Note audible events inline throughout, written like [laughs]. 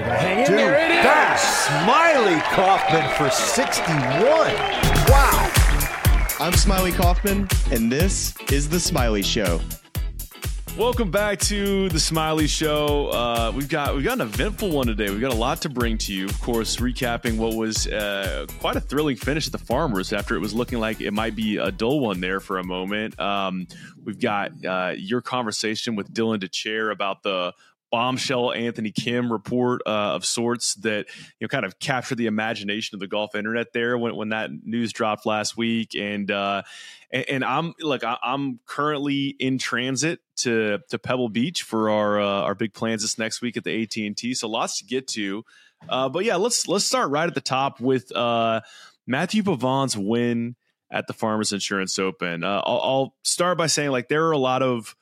are going to hang in Dude, there. It is. that's Smylie Kaufman for 61. Wow. I'm Smylie Kaufman, and this is The Smylie Show. Welcome back to the Smylie Show. Uh, we've got we've got an eventful one today. We've got a lot to bring to you. Of course, recapping what was uh, quite a thrilling finish at the Farmers after it was looking like it might be a dull one there for a moment. Um, we've got uh, your conversation with Dylan Dethier about the bombshell Anthony Kim report uh, of sorts that you know kind of captured the imagination of the golf internet there when, when that news dropped last week. And uh, and, and I'm like I, I'm currently in transit to to Pebble Beach for our uh, our big plans this next week at the AT and T. So lots to get to. Uh, but yeah let's let's start right at the top with uh, Matthieu Pavon's win at the Farmers Insurance Open. Uh, I'll, I'll start by saying like there are a lot of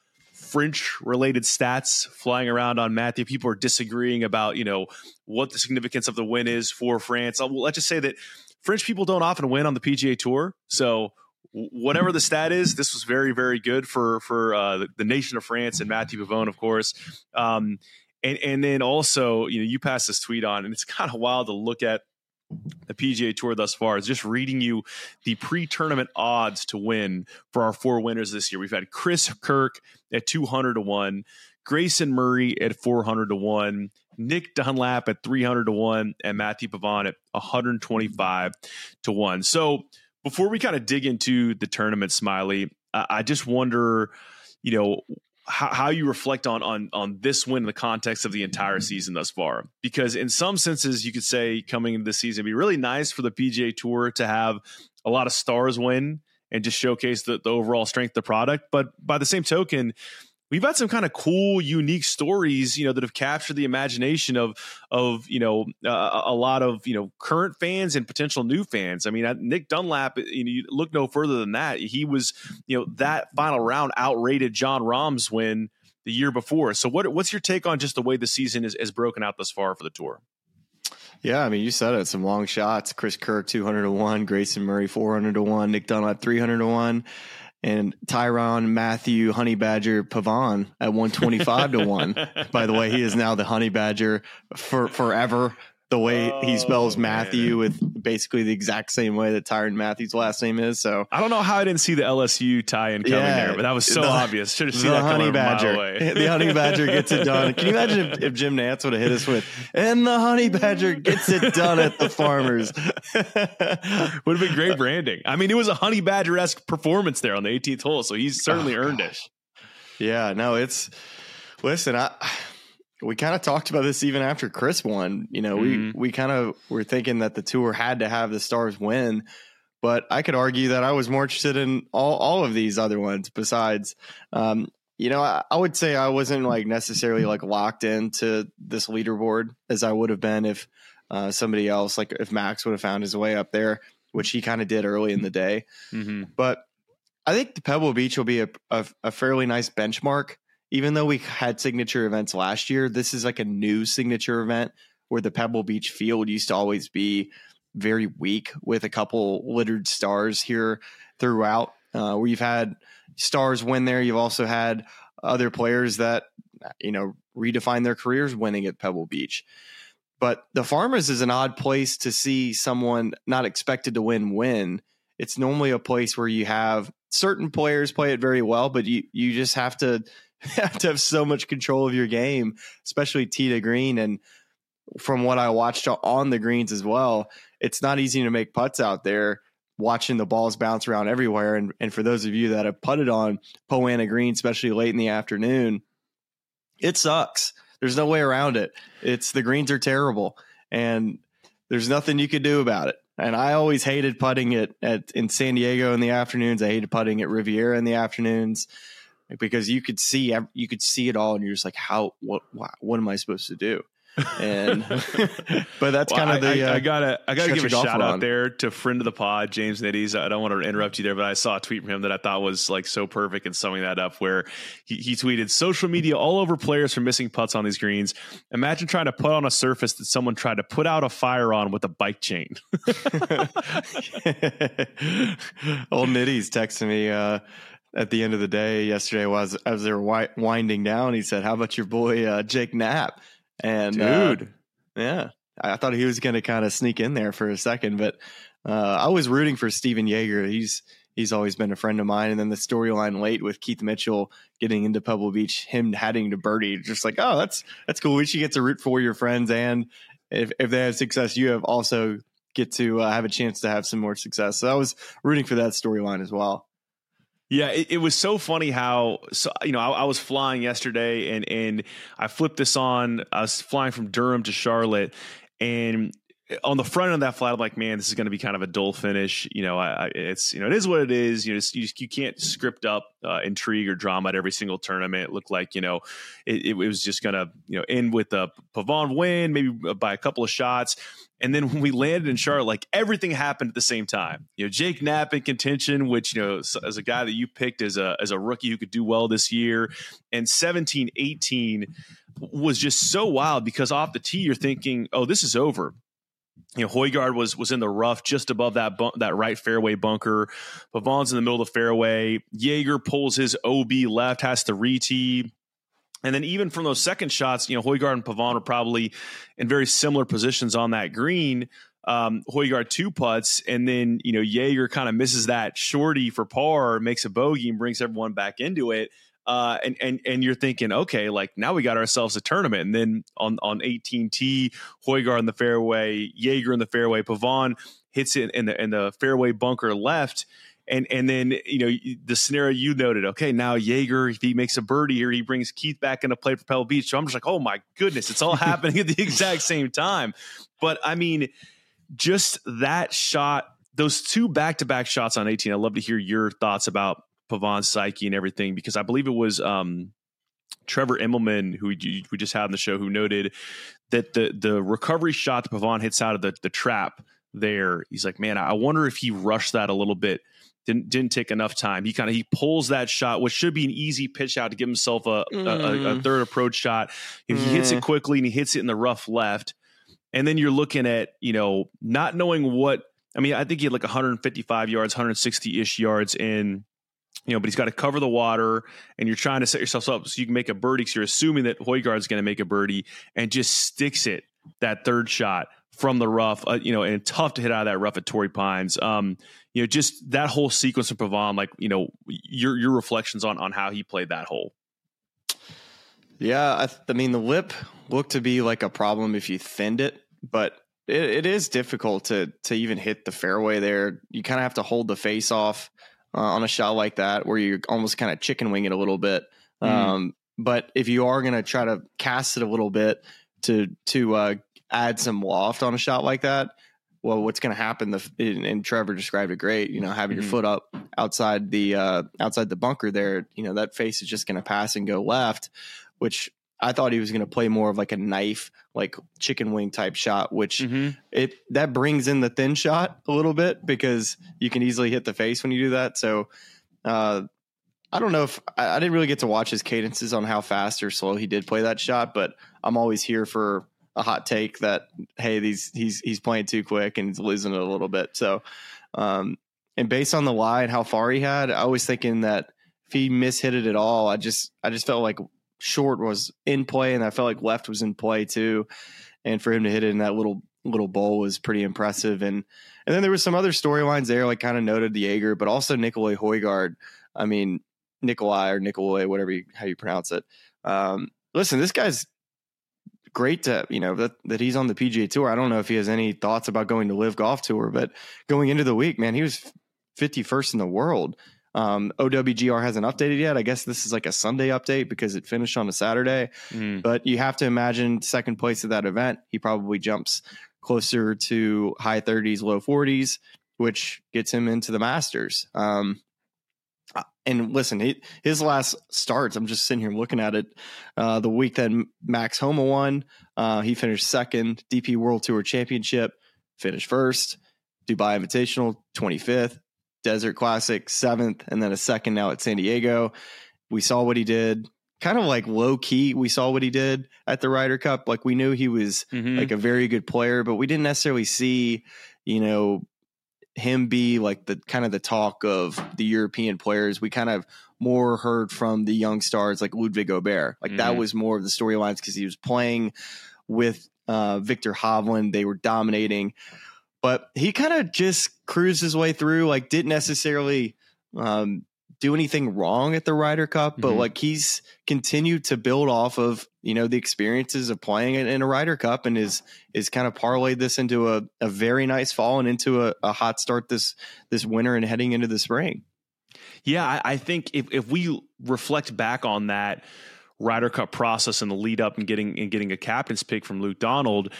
French related stats flying around on Matthieu. People are disagreeing about, you know, what the significance of the win is for France. Uh, Let's just say that French people don't often win on the PGA Tour. So whatever the stat is, this was very, very good for for uh, the, the nation of France and Matthieu Pavon, of course. Um, and and then also, you know, you passed this tweet on, and it's kind of wild to look at the PGA Tour thus far is just reading you the pre-tournament odds to win for our four winners this year. We've had Chris Kirk at 200 to 1, Grayson Murray at 400 to 1, Nick Dunlap at 300 to 1 and Matthieu Pavon at 125 to 1. So, before we kind of dig into the tournament Smylie, I, I just wonder, you know, how, how you reflect on on on this win in the context of the entire mm-hmm. season thus far. Because in some senses, you could say coming into the season, it'd be really nice for the PGA Tour to have a lot of stars win and just showcase the, the overall strength of the product. But by the same token, we've had some kind of cool, unique stories, you know, that have captured the imagination of of you know uh, a lot of you know current fans and potential new fans. I mean, Nick Dunlap, you, know, you look no further than that. He was, you know, that final round outrated Jon Rahm's win the year before. So, what what's your take on just the way the season is, is broken out thus far for the tour? Yeah, I mean, you said it. Some long shots. Chris Kirk, 200 to 1. Grayson Murray, 400 to 1. Nick Dunlap, 300 to 1. And Tyrann Mathieu Honey Badger Pavon at 125 to 1. [laughs] By the way, he is now the Honey Badger for forever. The way Oh, he spells man. Matthieu with basically the exact same way that Tyrann Mathieu's last name is. So I don't know how I didn't see the LSU tie-in coming Yeah, there, but that was so the- obvious. Should have seen the that honey badger. [laughs] the honey badger gets it done. Can you imagine if, if Jim Nantz would have hit us with, and the honey badger gets it done at the farmers? [laughs] Would have been great branding. I mean, it was a honey badger esque performance there on the 18th hole, so he's certainly Oh, earned gosh. it. yeah, no, it's listen, I we kind of talked about this even after Chris won. You know, Mhm. we we kind of were thinking that the tour had to have the stars win. But I could argue that I was more interested in all, all of these other ones besides um, you know, I, I would say I wasn't like necessarily like locked into this leaderboard as I would have been if uh, somebody else, like if Max would have found his way up there, which he kind of did early in the day. Mm-hmm. But I think the Pebble Beach will be a, a, a fairly nice benchmark. Even though we had signature events last year, this is like a new signature event where the Pebble Beach field used to always be very weak with a couple littered stars here throughout. Uh, where you've had stars win there, you've also had other players that you know redefine their careers winning at Pebble Beach. But the Farmers is an odd place to see someone not expected to win win. It's normally a place where you have certain players play it very well, but you you just have to [laughs] have to have so much control of your game, especially tee to Green. And from what I watched on the greens as well, it's not easy to make putts out there. Watching the balls bounce around everywhere, and and for those of you that have putted on Poa annua Green, especially late in the afternoon, it sucks. There's no way around it. It's the greens are terrible, and there's nothing you could do about it. And I always hated putting it at in San Diego in the afternoons. I hated putting at Riviera in the afternoons because you could see you could see it all, and you're just like, how what what, what am I supposed to do? And [laughs] but that's Well, kind of the I, uh, I gotta I gotta give a shout out on. there to friend of the pod James Nitties. I don't want to interrupt you there, but I saw a tweet from him that I thought was like so perfect in summing that up. Where he, he tweeted, "Social media all over players for missing putts on these greens. Imagine trying to put on a surface that someone tried to put out a fire on with a bike chain." [laughs] [laughs] Old Nitty's texting me uh, at the end of the day yesterday was as they were wi- winding down. He said, "How about your boy uh, Jake Knapp?" And uh, Dude, Yeah, I thought he was going to kind of sneak in there for a second, but uh, I was rooting for Stephan Jaeger. He's he's always been a friend of mine. And then the storyline late with Keith Mitchell getting into Pebble Beach, him heading to birdie, just like, oh, that's that's cool. We should get to root for your friends, and if if they have success, you have also get to uh, have a chance to have some more success. So I was rooting for that storyline as well. Yeah, it, it, was so funny how so you know I, I, was flying yesterday and and I flipped this on. I was flying from Durham to Charlotte, and on the front of that flight, I'm like, man, this is going to be kind of a dull finish. You know, I, it's you know, it is what it is. You know, you, you can't script up uh, intrigue or drama at every single tournament. It looked like you know, it, it was just going to you know end with a Pavon win, maybe by a couple of shots. And then when we landed in Charlotte, like everything happened at the same time. You know, Jake Knapp in contention, which you know, as a guy that you picked as a as a rookie who could do well this year, and 17, 18 was just so wild because off the tee you're thinking, oh, this is over you know, Højgaard was was in the rough just above that that right fairway bunker. Pavon's in the middle of the fairway. Jaeger pulls his OB left, has to re-tee. And then even from those second shots, you know, Højgaard and Pavon are probably in very similar positions on that green. Um, Højgaard two putts, and then you know Jaeger kind of misses that shorty for par, makes a bogey, and brings everyone back into it. Uh, and and and you're thinking, okay, like now we got ourselves a tournament. And then on on 18T, Højgaard in the fairway, Jaeger in the fairway, Pavon hits it in the in the fairway bunker left. And and then you know the scenario you noted. Okay, now Jaeger, if he makes a birdie here, he brings Keith back into play for Pebble Beach. So I'm just like, oh my goodness, it's all [laughs] happening at the exact same time. But I mean, just that shot, those two back to back shots on 18. I'd love to hear your thoughts about Pavon's psyche and everything because I believe it was um, Trevor Immelman who we, just had on the show who noted that the the recovery shot that Pavon hits out of the the trap there. He's like, man, I wonder if he rushed that a little bit. Didn't didn't take enough time. He kind of he pulls that shot, which should be an easy pitch out to give himself a, mm. a, a, mm. third approach shot. If mm. he hits it mm. quickly and he hits it in the rough left, and then you're looking at you know not knowing what. I mean, I think he had like 155 yards, 160 ish yards in you know, but he's got to cover the water, and you're trying to set yourself up so you can make a birdie. Because you're assuming that Højgaard's going to make a birdie, and just sticks it that third shot from the rough. Uh, you know, and tough to hit out of that rough at Torrey Pines. Um, you know, just that whole sequence of Pavon, like you know, your your reflections on on how he played that hole. Yeah, I, th- I mean, the lip looked to be like a problem if you thinned it, but it, it is difficult to to even hit the fairway there. You kind of have to hold the face off uh, on a shot like that where you're almost kind of chicken wing it a little bit. Mm. Um, but if you are going to try to cast it a little bit to to uh, add some loft on a shot like that, well, what's going to happen? The and, Trevor described it great. You know, having mm-hmm. your foot up outside the uh, outside the bunker there, you know, that face is just going to pass and go left, which I thought he was going to play more of like a knife, like chicken wing type shot, which mm-hmm. it that brings in the thin shot a little bit because you can easily hit the face when you do that. So, uh, I don't know if I, I, didn't really get to watch his cadences on how fast or slow he did play that shot, but I'm always here for a hot take that hey, these he's he's playing too quick and he's losing it a little bit. So, um, and based on the lie and how far he had, I was thinking that if he mishit it at all, I just I just felt like short was in play, and I felt like left was in play too. And for him to hit it in that little little bowl was pretty impressive. And and then there was some other storylines there, like kind of noted the Jaeger, but also Nicolai Højgaard. I mean, Nikolai or Nicolai, whatever you, how you pronounce it. Um, listen, this guy's great to you know that that he's on the PGA Tour. I don't know if he has any thoughts about going to LIV Golf Tour, but going into the week, man, he was 51st in the world. Um, OWGR hasn't updated yet. I guess this is like a Sunday update because it finished on a Saturday. Mm. But you have to imagine second place at that event, he probably jumps closer to high 30s, low 40s, which gets him into the Masters. Um, and listen, he, his last starts, I'm just sitting here looking at it. Uh, the week that Max Homa won, uh, he finished second. DP World Tour Championship, finished first. Dubai Invitational, 25th. Desert Classic, seventh, and then a second now at San Diego. We saw what he did. Kind of like low key, we saw what he did at the Ryder Cup. Like we knew he was mm-hmm. like a very good player, but we didn't necessarily see, you know, him be like the kind of the talk of the European players. We kind of more heard from the young stars like Ludwig Åberg. Like mm-hmm. that was more of the storylines because he was playing with uh, Viktor Hovland. They were dominating, but he kind of just cruised his way through. Like, didn't necessarily um, do anything wrong at the Ryder Cup, but Mhm. like he's continued to build off of you know the experiences of playing it in a Ryder Cup, and is is kind of parlayed this into a, a very nice fall and into a, a hot start this this winter and heading into the spring. Yeah, I, I think if, if we reflect back on that Ryder Cup process and the lead up and getting and getting a captain's pick from Luke Donald,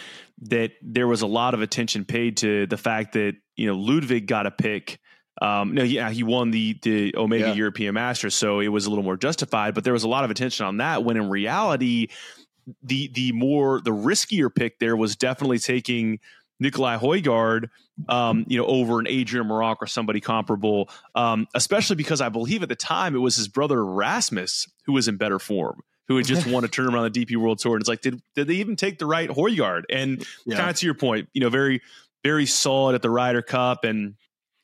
that there was a lot of attention paid to the fact that you know Ludwig got a pick. Um, no, yeah, he won the the Omega Yeah. European Masters, so it was a little more justified. But there was a lot of attention on that. When in reality, the the more the riskier pick there was definitely taking Nicolai Højgaard, um, you know, over an Adrian Meronk or somebody comparable. Um, especially because I believe at the time it was his brother Rasmus who was in better form, who had just won a [laughs] tournament on the DP World Tour. And it's like, did did they even take the right Højgaard? And kind of to your point, you know, very very solid at the Ryder Cup and.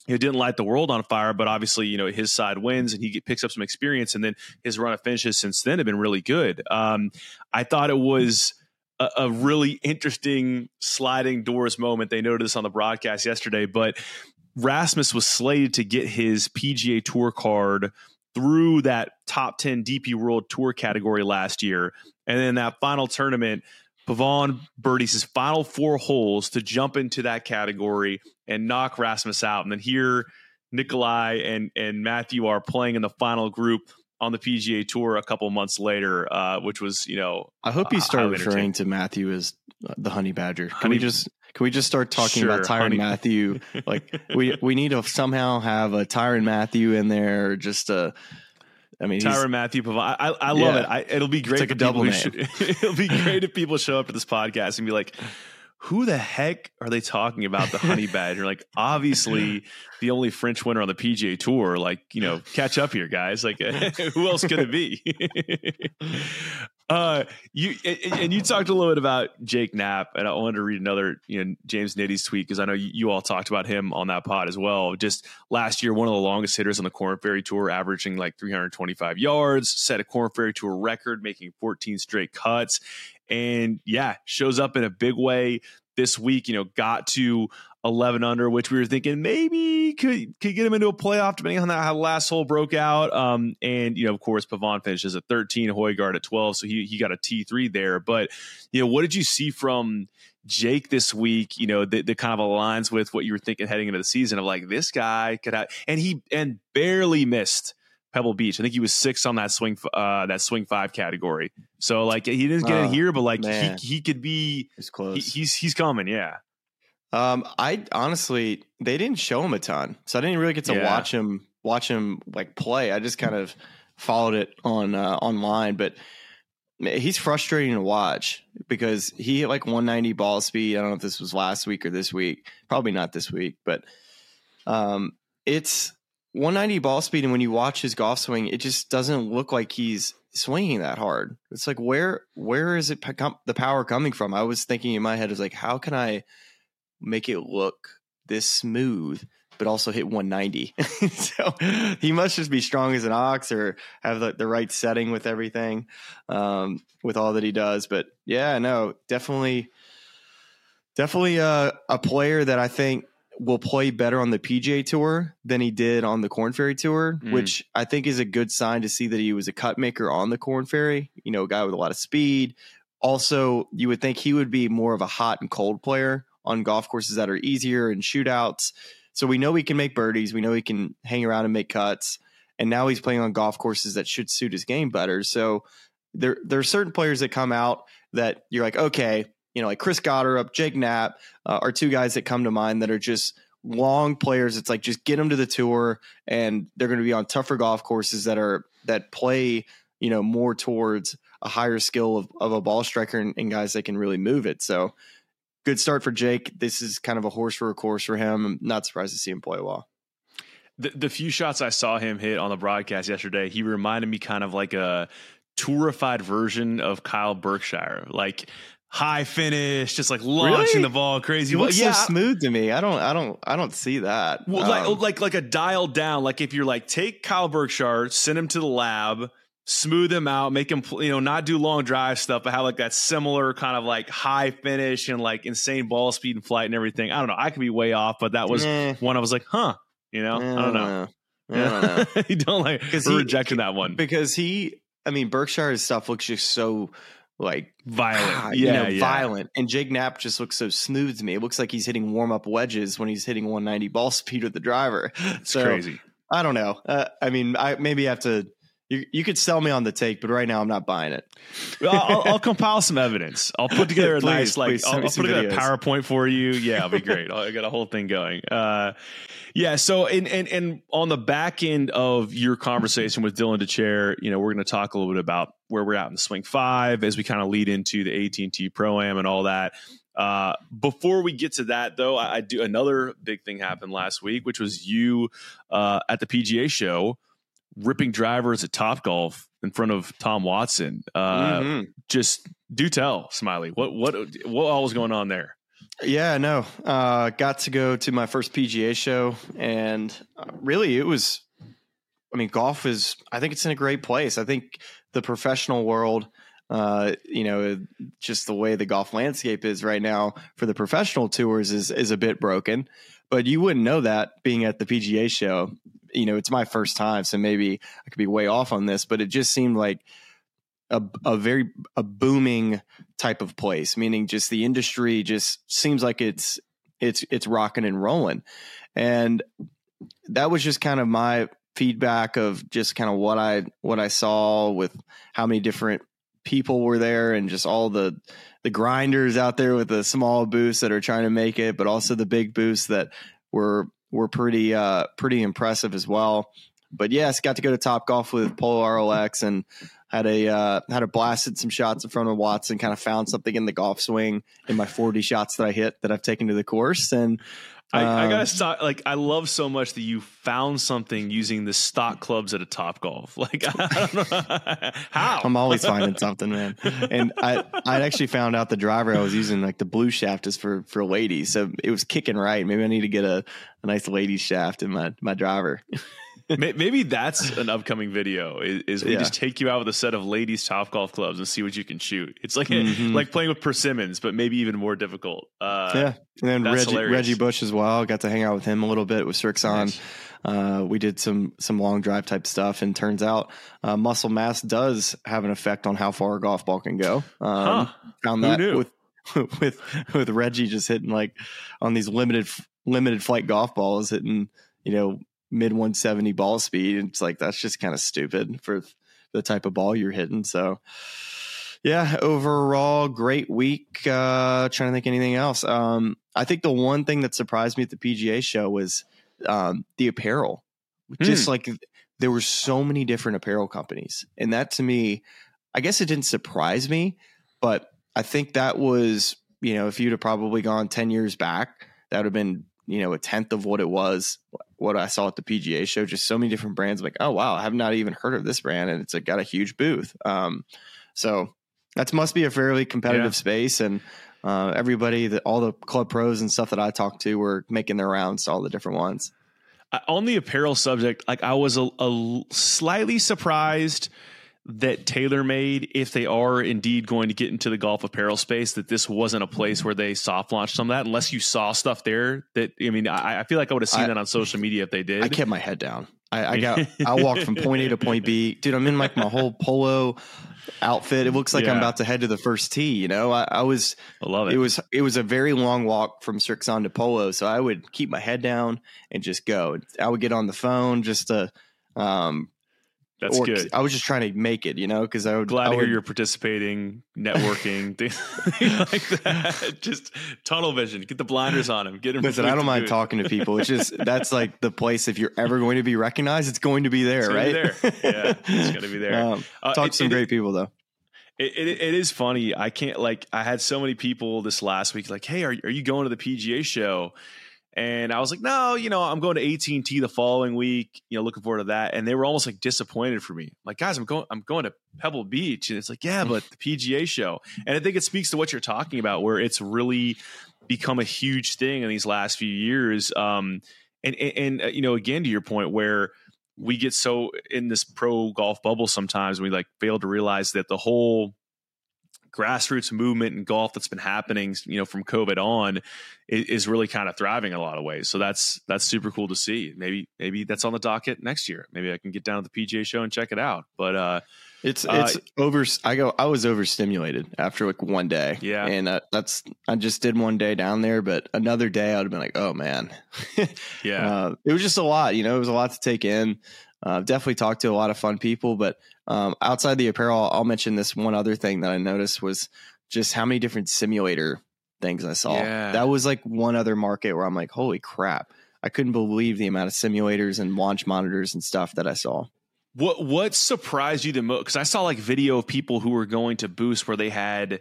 You know, didn't light the world on fire, but obviously, you know, his side wins and he get, picks up some experience. And then his run of finishes since then have been really good. Um, I thought it was a, a really interesting sliding doors moment. They noted this on the broadcast yesterday, but Rasmus was slated to get his PGA Tour card through that top 10 DP World Tour category last year. And then that final tournament, Pavon birdies his final four holes to jump into that category and knock Rasmus out. And then here, Nicolai and, and Matthieu are playing in the final group on the PGA Tour a couple months later, uh, which was, you know, I hope you Uh, start highly referring to Matthieu as uh, the Honey Badger. Can Honey- we just can we just start talking Sure, about Tyrann Honey- Matthew? Like we we need to somehow have a Tyrann Mathieu in there. Or just a, I mean, Tyrann Mathieu Pavon. I, I, love Yeah. it. I, it'll be great. like a double who show- [laughs] it'll be great if [laughs] people show up to this podcast and be like, "Who the heck are they talking about the honey badger?" Like, [laughs] obviously, the only French winner on the PGA Tour. Like, you know, catch up here, guys. Like, who else could it be? Uh, you and, you talked a little bit about Jake Knapp, and I wanted to read another, you know, James Nitty's tweet because I know you all talked about him on that pod as well. Just last year, one of the longest hitters on the Corn Ferry Tour, averaging like 325 yards, set a Corn Ferry Tour record, making 14 straight cuts, and yeah, shows up in a big way this week. You know, got to 11 under, which we were thinking maybe could could get him into a playoff depending on how the last hole broke out. Um, and you know, of course, Pavon finishes at 13, Højgaard at 12, so he he got a T3 there. But you know, what did you see from Jake this week? You know, that, that kind of aligns with what you were thinking heading into the season of like this guy could have, and he and barely missed. Pebble Beach. I think he was sixth on that swing uh, that swing five category. So like he didn't get Oh, in here, but like man. he he could be he's he, he's he's coming. Yeah. Um, I honestly they didn't show him a ton, so I didn't really get to Yeah. watch him watch him like play. I just kind of followed it on uh, online, but he's frustrating to watch because he hit like 190 ball speed. I don't know if this was last week or this week. Probably not this week, but um, it's 190 ball speed, and when you watch his golf swing, it just doesn't look like he's swinging that hard. It's like where where is it the power coming from? I was thinking in my head, is like how can I make it look this smooth, but also hit 190? [laughs] so he must just be strong as an ox or have the, the right setting with everything, um, with all that he does. But yeah, no, definitely, definitely a, a player that I think will play better on the PGA Tour than he did on the Corn Ferry Tour, Mm. which I think is a good sign to see that he was a cut maker on the Corn Ferry. You know, a guy with a lot of speed. Also, you would think he would be more of a hot and cold player on golf courses that are easier and shootouts. So we know he can make birdies. We know he can hang around and make cuts. And now he's playing on golf courses that should suit his game better. So there, there are certain players that come out that you're like, okay, you know, like Chris Gotterup, up, Jake Knapp uh, are two guys that come to mind that are just long players. It's like just get them to the tour, and they're going to be on tougher golf courses that are that play, you know, more towards a higher skill of, of a ball striker and, and guys that can really move it. So good start for Jake. This is kind of a horse for a course for him. I'm not surprised to see him play well. The, the few shots I saw him hit on the broadcast yesterday, he reminded me kind of like a tourified version of Kyle Berkshire, like high finish, just like launching Really? the ball crazy. Well, looks yeah, so smooth to me. I don't, I don't, I don't see that. well, like Um, like like a dialed down. Like if you're like take Kyle Berkshire, send him to the lab, smooth him out, make him you know not do long drive stuff, but have like that similar kind of like high finish and like insane ball speed and flight and everything. I don't know. I could be way off, but that was Eh. one I was like, huh. You know, I don't know. [laughs] I don't know. you don't like [laughs] we're he- rejecting that one. because he, I mean, Berkshire's stuff looks just so like Violent, you yeah, know, yeah. violent. And Jake Knapp just looks so smooth to me. It looks like he's hitting warm up wedges when he's hitting 190 ball speed with the driver. It's so crazy. I don't know. Uh, I mean, I maybe have to. You, you could sell me on the take, but right now I'm not buying it. I'll, I'll, I'll compile some evidence. I'll put [laughs] together a Please, nice like please I'll, I'll put together a. PowerPoint for you. Yeah, it'll be great. I got a whole thing going. Uh, yeah. So and and and on the back end of your conversation with Dylan Dethier, you know, we're going to talk a little bit about where we're at in the swing five as we kind of lead into the AT and T Pro Am and all that. Uh, before we get to that, though, I, I do another big thing happened last week, which was you uh, at the PGA show ripping drivers at Top Golf in front of Tom Watson. Uh, Mhm. just do tell, Smylie. What what what all was going on there? Yeah, no. Uh, got to go to my first PGA show, and uh, really, it was. I mean, golf is. I think it's in a great place. I think the professional world, uh, you know, just the way the golf landscape is right now for the professional tours is is a bit broken. But you wouldn't know that being at the PGA show. You know, it's my first time, so maybe I could be way off on this, but it just seemed like a, a very a booming type of place meaning just the industry just seems like it's it's it's rocking and rolling. And that was just kind of my feedback of just kind of what i what i saw with how many different people were there and just all the the grinders out there with the small booths that are trying to make it but also the big booths that were were pretty uh pretty impressive as well but yes got to go to top golf with polo rlx and had a uh, had a blasted some shots in front of Watson. Kind of found something in the golf swing in my forty shots that I hit that I've taken to the course. And I, I um, gotta stop. Like, I love so much that you found something using the stock clubs at a Top Golf. [laughs] Like, I don't know [laughs] how. I'm always [laughs] finding something, man. And I I actually found out the driver I was using like the blue shaft is for for ladies, so it was kicking right. Maybe I need to get a, a nice ladies shaft in my my driver. May- Maybe that's an upcoming video. Is, is we Yeah. just take you out with a set of ladies Top Golf clubs and see what you can shoot. It's like Mhm. like playing with persimmons, but maybe even more difficult. Uh, yeah, and then Reggie hilarious. Reggie Bush as well. Got to hang out with him a little bit with Srixon. Nice. Uh, we did some some long drive type stuff, and turns out uh, muscle mass does have an effect on how far a golf ball can go. Um, Huh. Found that with [laughs] with with Reggie just hitting like on these limited limited flight golf balls, hitting you know mid 170 ball speed. It's like that's just kind of stupid for the type of ball you're hitting. So. Yeah, overall, great week. Uh, trying to think anything else. Um, I think the one thing that surprised me at the PGA show was um, the apparel. Just like there were so many different apparel companies, and that to me, I guess it didn't surprise me, but I think that was you know if you'd have probably gone ten years back, that would have been you know a tenth of what it was what I saw at the PGA show. Just so many different brands. Like oh wow, I have not even heard of this brand, and it's a, got a huge booth. Um, so that must be a fairly competitive Yeah. space, and uh, everybody that all the club pros and stuff that I talked to were making their rounds to all the different ones. Uh, on the apparel subject, like I was a, a slightly surprised that TaylorMade, if they are indeed going to get into the golf apparel space, that this wasn't a place where they soft launched some of that. Unless you saw stuff there, that I mean, I, I feel like I would have seen I- that on social media if they did. I kept my head down. I, I got [laughs] I walked from point A to point B. Dude, I'm in like my whole polo outfit. It looks like I'm about to head to the first tee. You know, I, I was I love it. it was it was a very long walk from Srixon to Polo, so I would keep my head down and just go. I would get on the phone just to um That's or good. I was just trying to make it, you know, because I would Glad I to hear you're participating, networking, [laughs] things like that. Just tunnel vision. Get the blinders on him. Get him. Listen, I don't mind talking to people. It's just that's like the place. If you're ever going to be recognized, it's going to be there, right? be there. [laughs] Yeah, it's gonna be there. Um, Uh, talk it- to some it- great people though. It, it, it is funny. I can't like. I had so many people this last week. Like, hey, are are you going to the PGA show? And I was like, no, you know, I'm going to AT and T the following week. You know, looking forward to that. And they were almost like disappointed for me. like, guys, I'm going, I'm going to Pebble Beach, and it's like, yeah, but the PGA show. And I think it speaks to what you're talking about, where it's really become a huge thing in these last few years. Um, and and, and uh, you know, again to your point, where we get so in this pro golf bubble sometimes we like fail to realize that the whole grassroots movement in golf that's been happening, you know, from COVID on is, is, really kind of thriving in a lot of ways. So that's that's super cool to see. Maybe maybe that's on the docket next year. Maybe I can get down to the PGA show and check it out. But uh it's uh, it's over I go I was overstimulated after like one day. Yeah. And uh, that's I just did one day down there, but another day I'd have been like, "Oh man." [laughs] yeah. Uh, it was just a lot, you know, it was a lot to take in. Uh, definitely talked to a lot of fun people, but um, outside the apparel, I'll mention this one other thing that I noticed was just how many different simulator things I saw. Yeah. That was like one other market where I'm like, holy crap. I couldn't believe the amount of simulators and launch monitors and stuff that I saw. What what surprised you the most? Because I saw like video of people who were going to boost where they had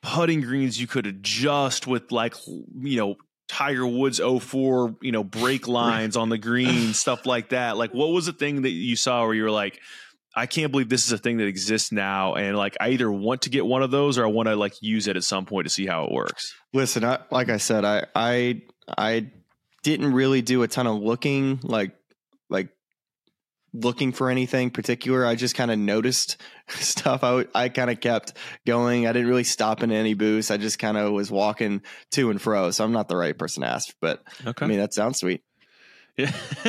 putting greens you could adjust with like you know Tiger Woods 04, you know, break [laughs] lines on the green, [laughs] stuff like that. Like, what was the thing that you saw where you were like, I can't believe this is a thing that exists now, and like I either want to get one of those or I want to like use it at some point to see how it works. Listen, I, like I said, I I I didn't really do a ton of looking, like like looking for anything particular. I just kind of noticed [laughs] stuff. I, I kind of kept going. I didn't really stop in any booths. I just kind of was walking to and fro. So I'm not the right person to ask, but okay. I mean, that sounds sweet. Yeah. [laughs]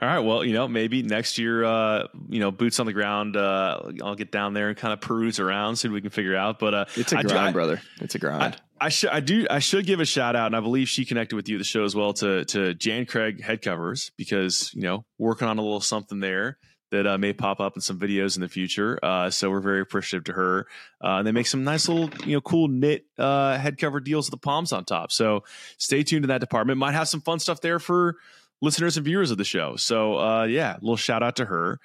All right. Well, you know, maybe next year, uh, you know, boots on the ground. Uh, I'll get down there and kind of peruse around, see what we can figure out. But uh, it's a grind, I, brother. It's a grind. I, I should, I do, I should give a shout out, and I believe she connected with you the show as well to to Jan Craig head covers because you know working on a little something there that uh, may pop up in some videos in the future. Uh, so we're very appreciative to her. Uh, and they make some nice little, you know, cool knit uh, head cover deals with the palms on top. So stay tuned to that department. Might have some fun stuff there for listeners and viewers of the show. So uh, yeah, a little shout out to her.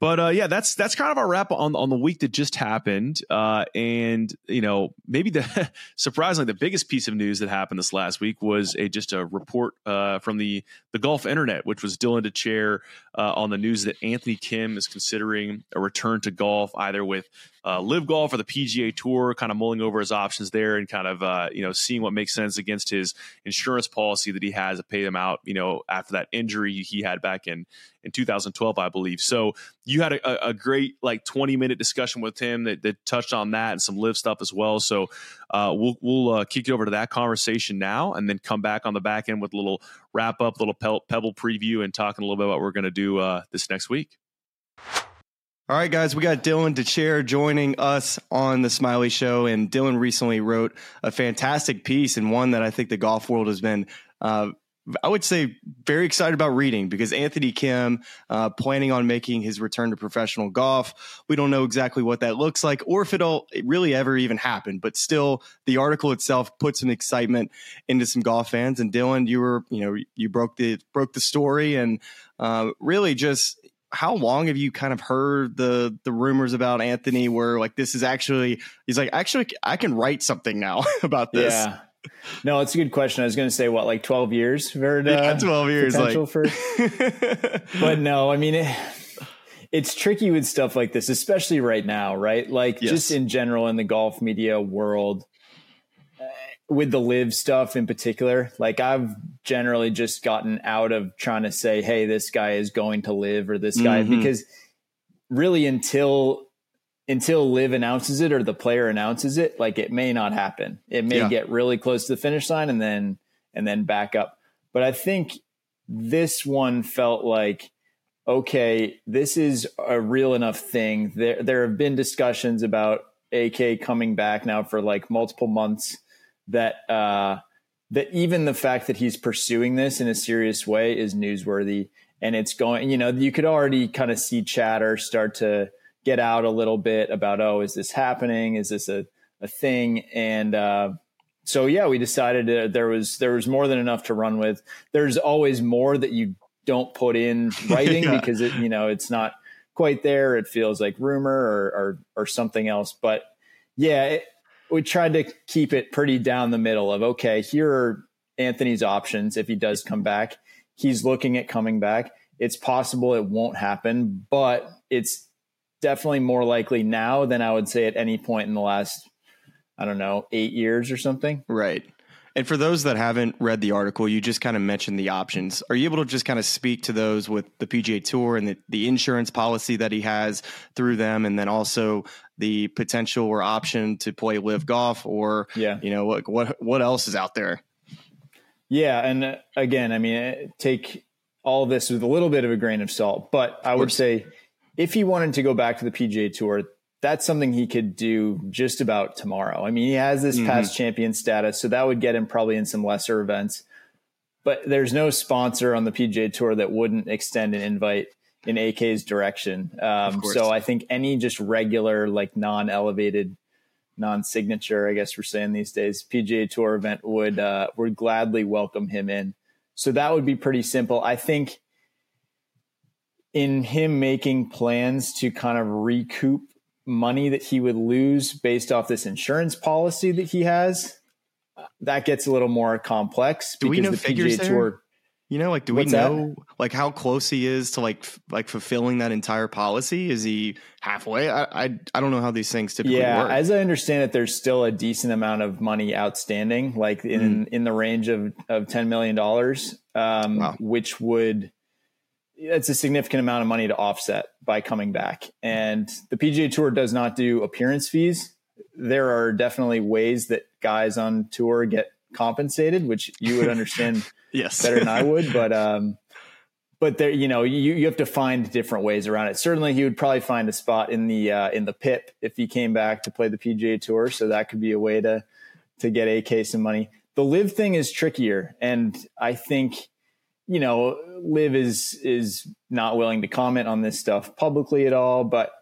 But uh, yeah, that's that's kind of our wrap on on the week that just happened. Uh, and you know, maybe the [laughs] surprisingly the biggest piece of news that happened this last week was a just a report uh, from the the golf internet, which was Dylan Dethier uh, on the news that Anthony Kim is considering a return to golf, either with uh, LIV Golf or the PGA Tour, kind of mulling over his options there and kind of uh, you know seeing what makes sense against his insurance policy that he has to pay him out. You know, after that injury he had back in in 2012, I believe. So you had a, a great like 20 minute discussion with him that, that, touched on that and some LIV stuff as well. So uh, we'll we'll uh, kick you over to that conversation now, and then come back on the back end with a little wrap up, little pebble preview, and talking a little bit about what we're going to do uh, this next week. All right, guys, we got Dylan Dethier joining us on the Smylie Show, and Dylan recently wrote a fantastic piece and one that I think the golf world has been. Uh, I would say very excited about reading because Anthony Kim uh, planning on making his return to professional golf. We don't know exactly what that looks like or if it'll really ever even happen, but still the article itself put some excitement into some golf fans. And Dylan, you were, you know, you broke the broke the story and uh, really just how long have you kind of heard the the rumors about Anthony where like this is actually he's like actually I can write something now [laughs] about this. Yeah. No, it's a good question. I was going to say what like 12 years for uh, yeah, 12 years potential like. for [laughs] But no, I mean it, it's tricky with stuff like this, especially right now, right? Like yes. just in general in the golf media world with the LIV stuff in particular, like I've generally just gotten out of trying to say, hey, this guy is going to LIV or this guy, mm-hmm. because really until until LIV announces it or the player announces it, like it may not happen. It may yeah. get really close to the finish line and then and then back up. But I think this one felt like okay, this is a real enough thing. There there have been discussions about AK coming back now for like multiple months that uh, that even the fact that he's pursuing this in a serious way is newsworthy. And it's going you know you could already kind of see chatter start to get out a little bit about oh is this happening? Is this a, a thing? And uh, so yeah we decided uh, there was there was more than enough to run with. There's always more that you don't put in [laughs] writing yeah. because it you know it's not quite there. It feels like rumor or or, or something else. But yeah it, we tried to keep it pretty down the middle of okay, here are Anthony's options if he does come back. He's looking at coming back. It's possible it won't happen, but it's definitely more likely now than I would say at any point in the last, I don't know, eight years or something. Right. And for those that haven't read the article, you just kind of mentioned the options. Are you able to just kind of speak to those with the PGA Tour and the, the insurance policy that he has through them, and then also the potential or option to play LIV golf, or yeah, you know what what what else is out there? Yeah, and uh, again, I mean, uh, take all this with a little bit of a grain of salt, but I would say if he wanted to go back to the PGA Tour, that's something he could do just about tomorrow. I mean, he has this mm-hmm. past champion status, so that would get him probably in some lesser events. But there's no sponsor on the PGA Tour that wouldn't extend an invite in AK's direction. Um, so I think any just regular, like non-elevated, non-signature, I guess we're saying these days, PGA Tour event would uh, would gladly welcome him in. So that would be pretty simple. I think in him making plans to kind of recoup money that he would lose based off this insurance policy that he has, that gets a little more complex. Do we know the figures PGA there? Tour, you know, like, do we know that? like how close he is to like f- like fulfilling that entire policy? Is he halfway? I I, I don't know how these things typically yeah, work. as I understand it, there's still a decent amount of money outstanding, like in mm. in the range of of ten million dollars, um, wow. which would it's a significant amount of money to offset by coming back. And the PGA Tour does not do appearance fees. There are definitely ways that guys on tour get compensated, which you would understand [laughs] yes. better than I would. But um, but there, you know, you, you have to find different ways around it. Certainly, he would probably find a spot in the uh, in the PIP if he came back to play the PGA Tour. So that could be a way to to get AK some money. The LIV thing is trickier, and I think you know, LIV is is not willing to comment on this stuff publicly at all. But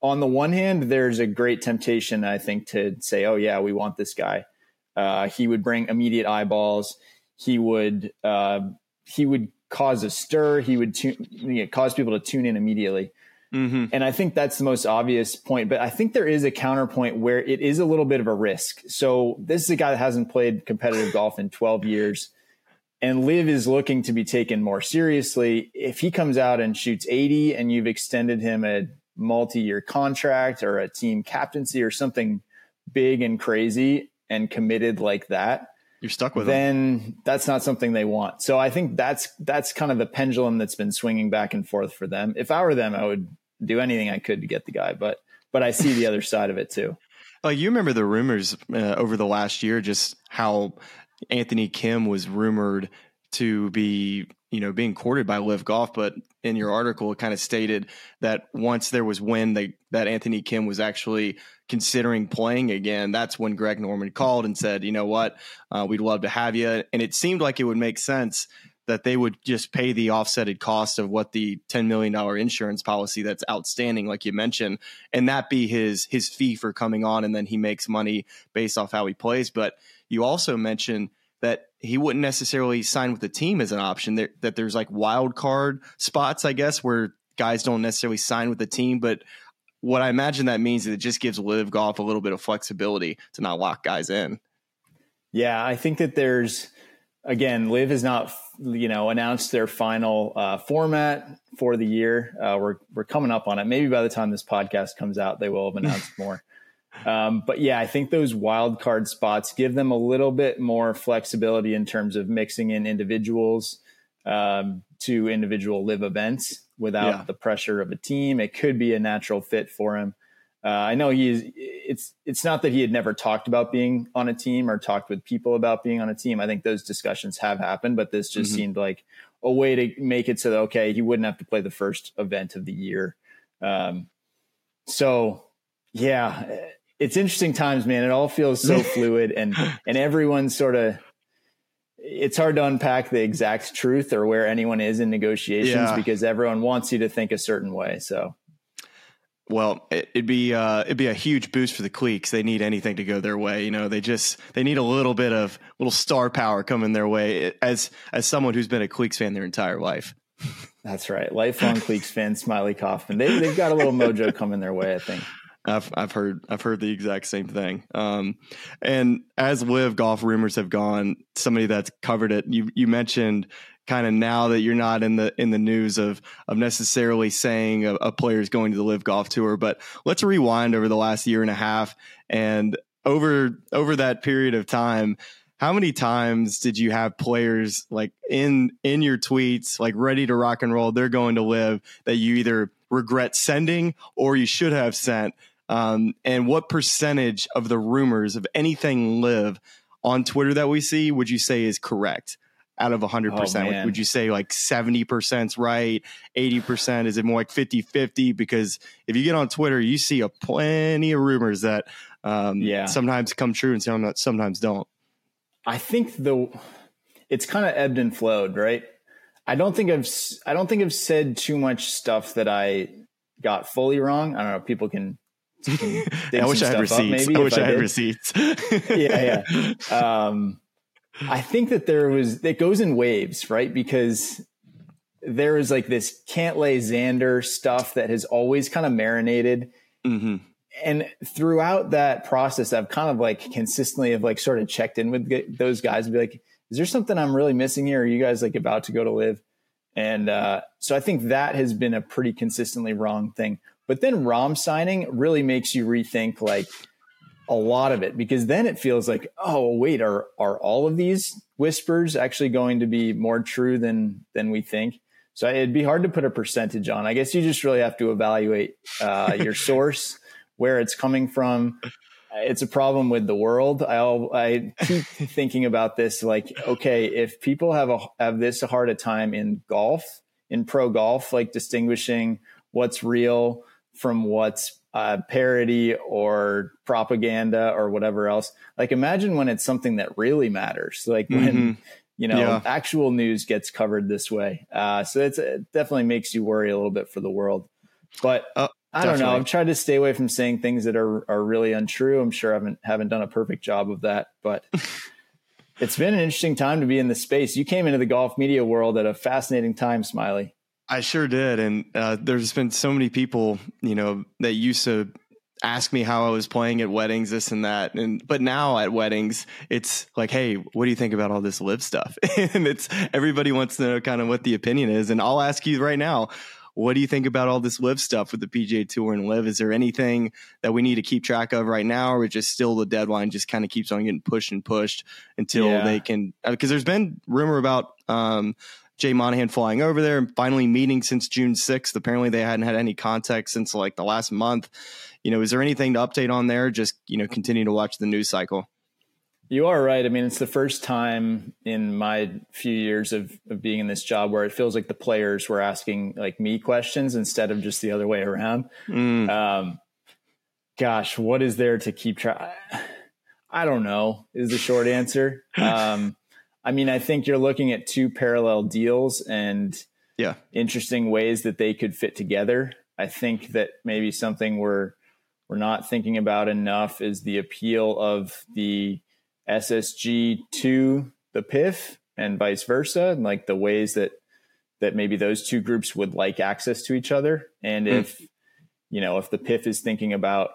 on the one hand, there's a great temptation, I think, to say, "Oh yeah, we want this guy." Uh, he would bring immediate eyeballs. He would uh, he would cause a stir. He would tune, you know, cause people to tune in immediately. Mm-hmm. And I think that's the most obvious point. But I think there is a counterpoint where it is a little bit of a risk. So this is a guy that hasn't played competitive golf in 12 years and LIV is looking to be taken more seriously. If he comes out and shoots 80 and you've extended him a multi-year contract or a team captaincy or something big and crazy and committed like that, you're stuck with it. then them. that's not something they want. So I think that's that's kind of the pendulum that's been swinging back and forth for them. If I were them, I would do anything I could to get the guy, but but I see the other side of it too. [laughs] Oh, you remember the rumors uh, over the last year, just how Anthony Kim was rumored to be, you know, being courted by LIV Golf, but in your article, it kind of stated that once there was when they, that Anthony Kim was actually considering playing again, that's when Greg Norman called and said, you know what, uh, we'd love to have you. And it seemed like it would make sense that they would just pay the offsetted cost of what the $10 million insurance policy that's outstanding, like you mentioned, and that be his his fee for coming on, and then he makes money based off how he plays. But you also mentioned that he wouldn't necessarily sign with the team as an option. There, that there's like wild card spots, I guess, where guys don't necessarily sign with the team. But what I imagine that means is it just gives LIV Golf a little bit of flexibility to not lock guys in. Yeah, I think that there's again, LIV has not you know announced their final uh, format for the year. Uh, we're we're coming up on it. Maybe by the time this podcast comes out, they will have announced [laughs] more. Um, but yeah, I think those wild card spots give them a little bit more flexibility in terms of mixing in individuals um, to individual LIV events without yeah. the pressure of a team. It could be a natural fit for him. Uh, I know he's. It's it's not that he had never talked about being on a team or talked with people about being on a team. I think those discussions have happened, but this just mm-hmm. seemed like a way to make it so that okay, he wouldn't have to play the first event of the year. Um, so yeah, it's interesting times, man. It all feels so [laughs] fluid and and everyone's sort of it's hard to unpack the exact truth or where anyone is in negotiations yeah. because everyone wants you to think a certain way. So well, it'd be uh, it'd be a huge boost for the Cleeks. They need anything to go their way. You know, they just they need a little bit of little star power coming their way. As as someone who's been a Cleeks fan their entire life. That's right, lifelong Cleeks fan, Smylie Kaufman. They they've got a little mojo coming their way. I think. I've I've heard I've heard the exact same thing. Um, and as LIV golf rumors have gone, somebody that's covered it, you you mentioned kind of now that you're not in the in the news of of necessarily saying a, a player is going to the LIV golf tour, but let's rewind over the last year and a half and over over that period of time how many times did you have players like in in your tweets like ready to rock and roll? They're going to LIV that you either regret sending or you should have sent. Um, and what percentage of the rumors of anything LIV on Twitter that we see would you say is correct? out of 100%? Oh, would you say like 70% is right? 80%? Is it more like 50 50? Because if you get on Twitter, you see a plenty of rumors that um, yeah. sometimes come true and some, sometimes don't. I think the it's kind of ebbed and flowed, right? I don't think I've I don't think I've said too much stuff that I got fully wrong. I don't know. People can. [laughs] I wish I had receipts. Maybe, I wish I, I had receipts. [laughs] yeah, yeah. Um, I think that there was it goes in waves, right? Because there is like this Cantlay Xander stuff that has always kind of marinated. Mm-hmm. And throughout that process, I've kind of like consistently have like sort of checked in with those guys and be like, is there something I'm really missing here? Are you guys like about to go to LIV? And uh, so I think that has been a pretty consistently wrong thing. But then Rahm signing really makes you rethink like, a lot of it because then it feels like, oh wait, are are all of these whispers actually going to be more true than than we think? So it'd be hard to put a percentage on. I guess you just really have to evaluate uh, your [laughs] source, where it's coming from. It's a problem with the world. I I keep [laughs] thinking about this like, okay, if people have a have this hard a time in golf, in pro golf, like distinguishing what's real from what's uh, parody or propaganda or whatever else. Like imagine when it's something that really matters, like when mm-hmm. you know yeah. actual news gets covered this way. Uh, so it's, it definitely makes you worry a little bit for the world. But uh, I don't know. I've tried to stay away from saying things that are are really untrue. I'm sure I haven't haven't done a perfect job of that, but. [laughs] it's been an interesting time to be in the space. You came into the golf media world at a fascinating time, Smylie. I sure did, and uh, there's been so many people, you know, that used to ask me how I was playing at weddings, this and that, and but now at weddings, it's like, hey, what do you think about all this LIV stuff? [laughs] and it's everybody wants to know kind of what the opinion is, and I'll ask you right now. What do you think about all this LIV stuff with the PGA Tour and LIV? Is there anything that we need to keep track of right now, or is just still the deadline just kind of keeps on getting pushed and pushed until yeah. they can? Because uh, there's been rumor about um, Jay Monahan flying over there and finally meeting since June 6th. Apparently, they hadn't had any contact since like the last month. You know, is there anything to update on there? Just, you know, continue to watch the news cycle. You are right. I mean, it's the first time in my few years of, of being in this job where it feels like the players were asking like me questions instead of just the other way around. Mm. Um, gosh, what is there to keep track? I don't know. Is the short answer. Um, I mean, I think you're looking at two parallel deals and yeah, interesting ways that they could fit together. I think that maybe something we're we're not thinking about enough is the appeal of the SSG to the PIF and vice versa, and like the ways that that maybe those two groups would like access to each other. And mm. if you know, if the PIF is thinking about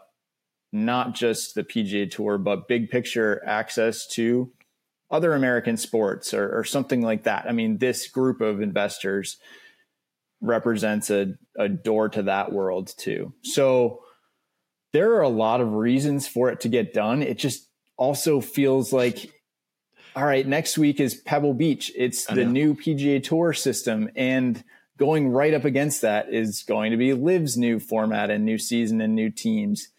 not just the PGA Tour, but big picture access to other American sports or, or something like that. I mean, this group of investors represents a, a door to that world too. So there are a lot of reasons for it to get done. It just also feels like, all right, next week is Pebble Beach. It's the new PGA Tour system. And going right up against that is going to be LIV's new format and new season and new teams.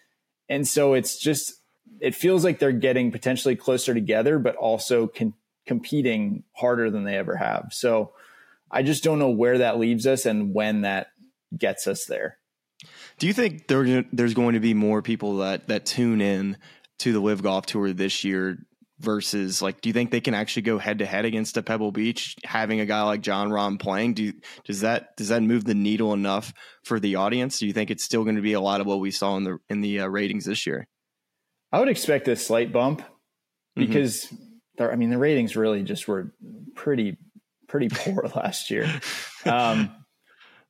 And so it's just it feels like they're getting potentially closer together, but also con- competing harder than they ever have. So I just don't know where that leaves us and when that gets us there. Do you think there, there's going to be more people that that tune in to the LIV Golf Tour this year versus like do you think they can actually go head to head against a Pebble Beach having a guy like Jon Rahm playing do does that does that move the needle enough for the audience do you think it's still going to be a lot of what we saw in the in the uh, ratings this year I would expect a slight bump mm-hmm. because mm-hmm. I mean the ratings really just were pretty pretty poor [laughs] last year. Um,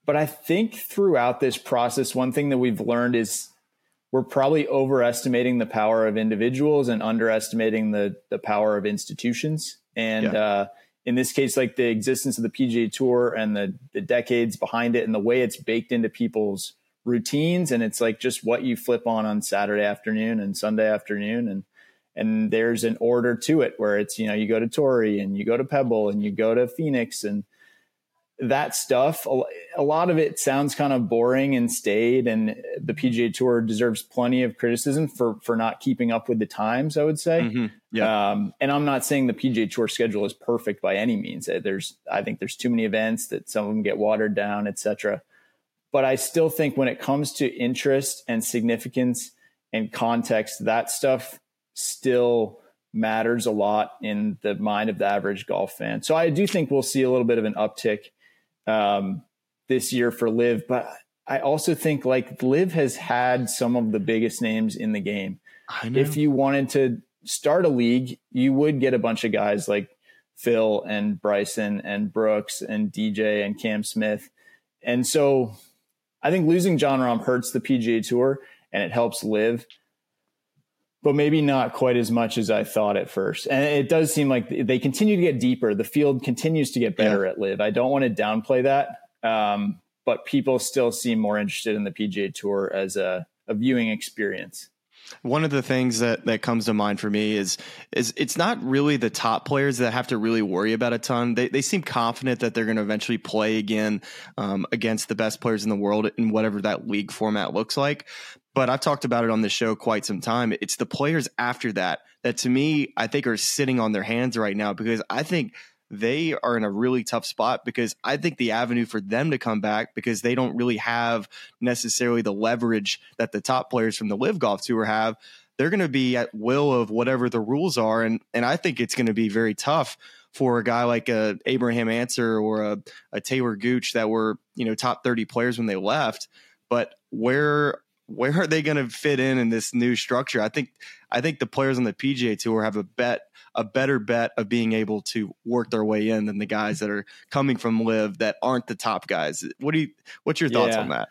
but I think throughout this process, one thing that we've learned is we're probably overestimating the power of individuals and underestimating the the power of institutions. And yeah. uh, in this case, like the existence of the PGA Tour and the the decades behind it and the way it's baked into people's routines and it's like just what you flip on on Saturday afternoon and Sunday afternoon and and there's an order to it where it's you know you go to Torrey and you go to Pebble and you go to Phoenix and that stuff a lot of it sounds kind of boring and staid and the PGA Tour deserves plenty of criticism for for not keeping up with the times I would say. Mm-hmm. yeah. Um, and I'm not saying the PGA Tour schedule is perfect by any means. There's I think there's too many events that some of them get watered down etc but I still think when it comes to interest and significance and context that stuff still matters a lot in the mind of the average golf fan. So I do think we'll see a little bit of an uptick um, this year for LIV, but I also think like LIV has had some of the biggest names in the game. If you wanted to start a league, you would get a bunch of guys like Phil and Bryson and Brooks and DJ and Cam Smith. And so I think losing Jon Rahm hurts the PGA Tour and it helps LIV, but maybe not quite as much as I thought at first. And it does seem like they continue to get deeper. The field continues to get better yeah. at LIV. I don't want to downplay that, um, but people still seem more interested in the PGA Tour as a, a viewing experience. One of the things that, that comes to mind for me is is it's not really the top players that have to really worry about a ton. They they seem confident that they're going to eventually play again um, against the best players in the world in whatever that league format looks like but I've talked about it on the show quite some time. It's the players after that that to me, I think are sitting on their hands right now because I think they are in a really tough spot because I think the avenue for them to come back because they don't really have necessarily the leverage that the top players from the LIV Golf Tour have. They're going to be at will of whatever the rules are, and and I think it's going to be very tough for a guy like a Abraham Ancer or a, a Taylor Gooch that were you know top thirty players when they left. But where where are they going to fit in in this new structure? I think I think the players on the PGA Tour have a bet a better bet of being able to work their way in than the guys that are coming from LIV that aren't the top guys. What do you what's your thoughts yeah. on that?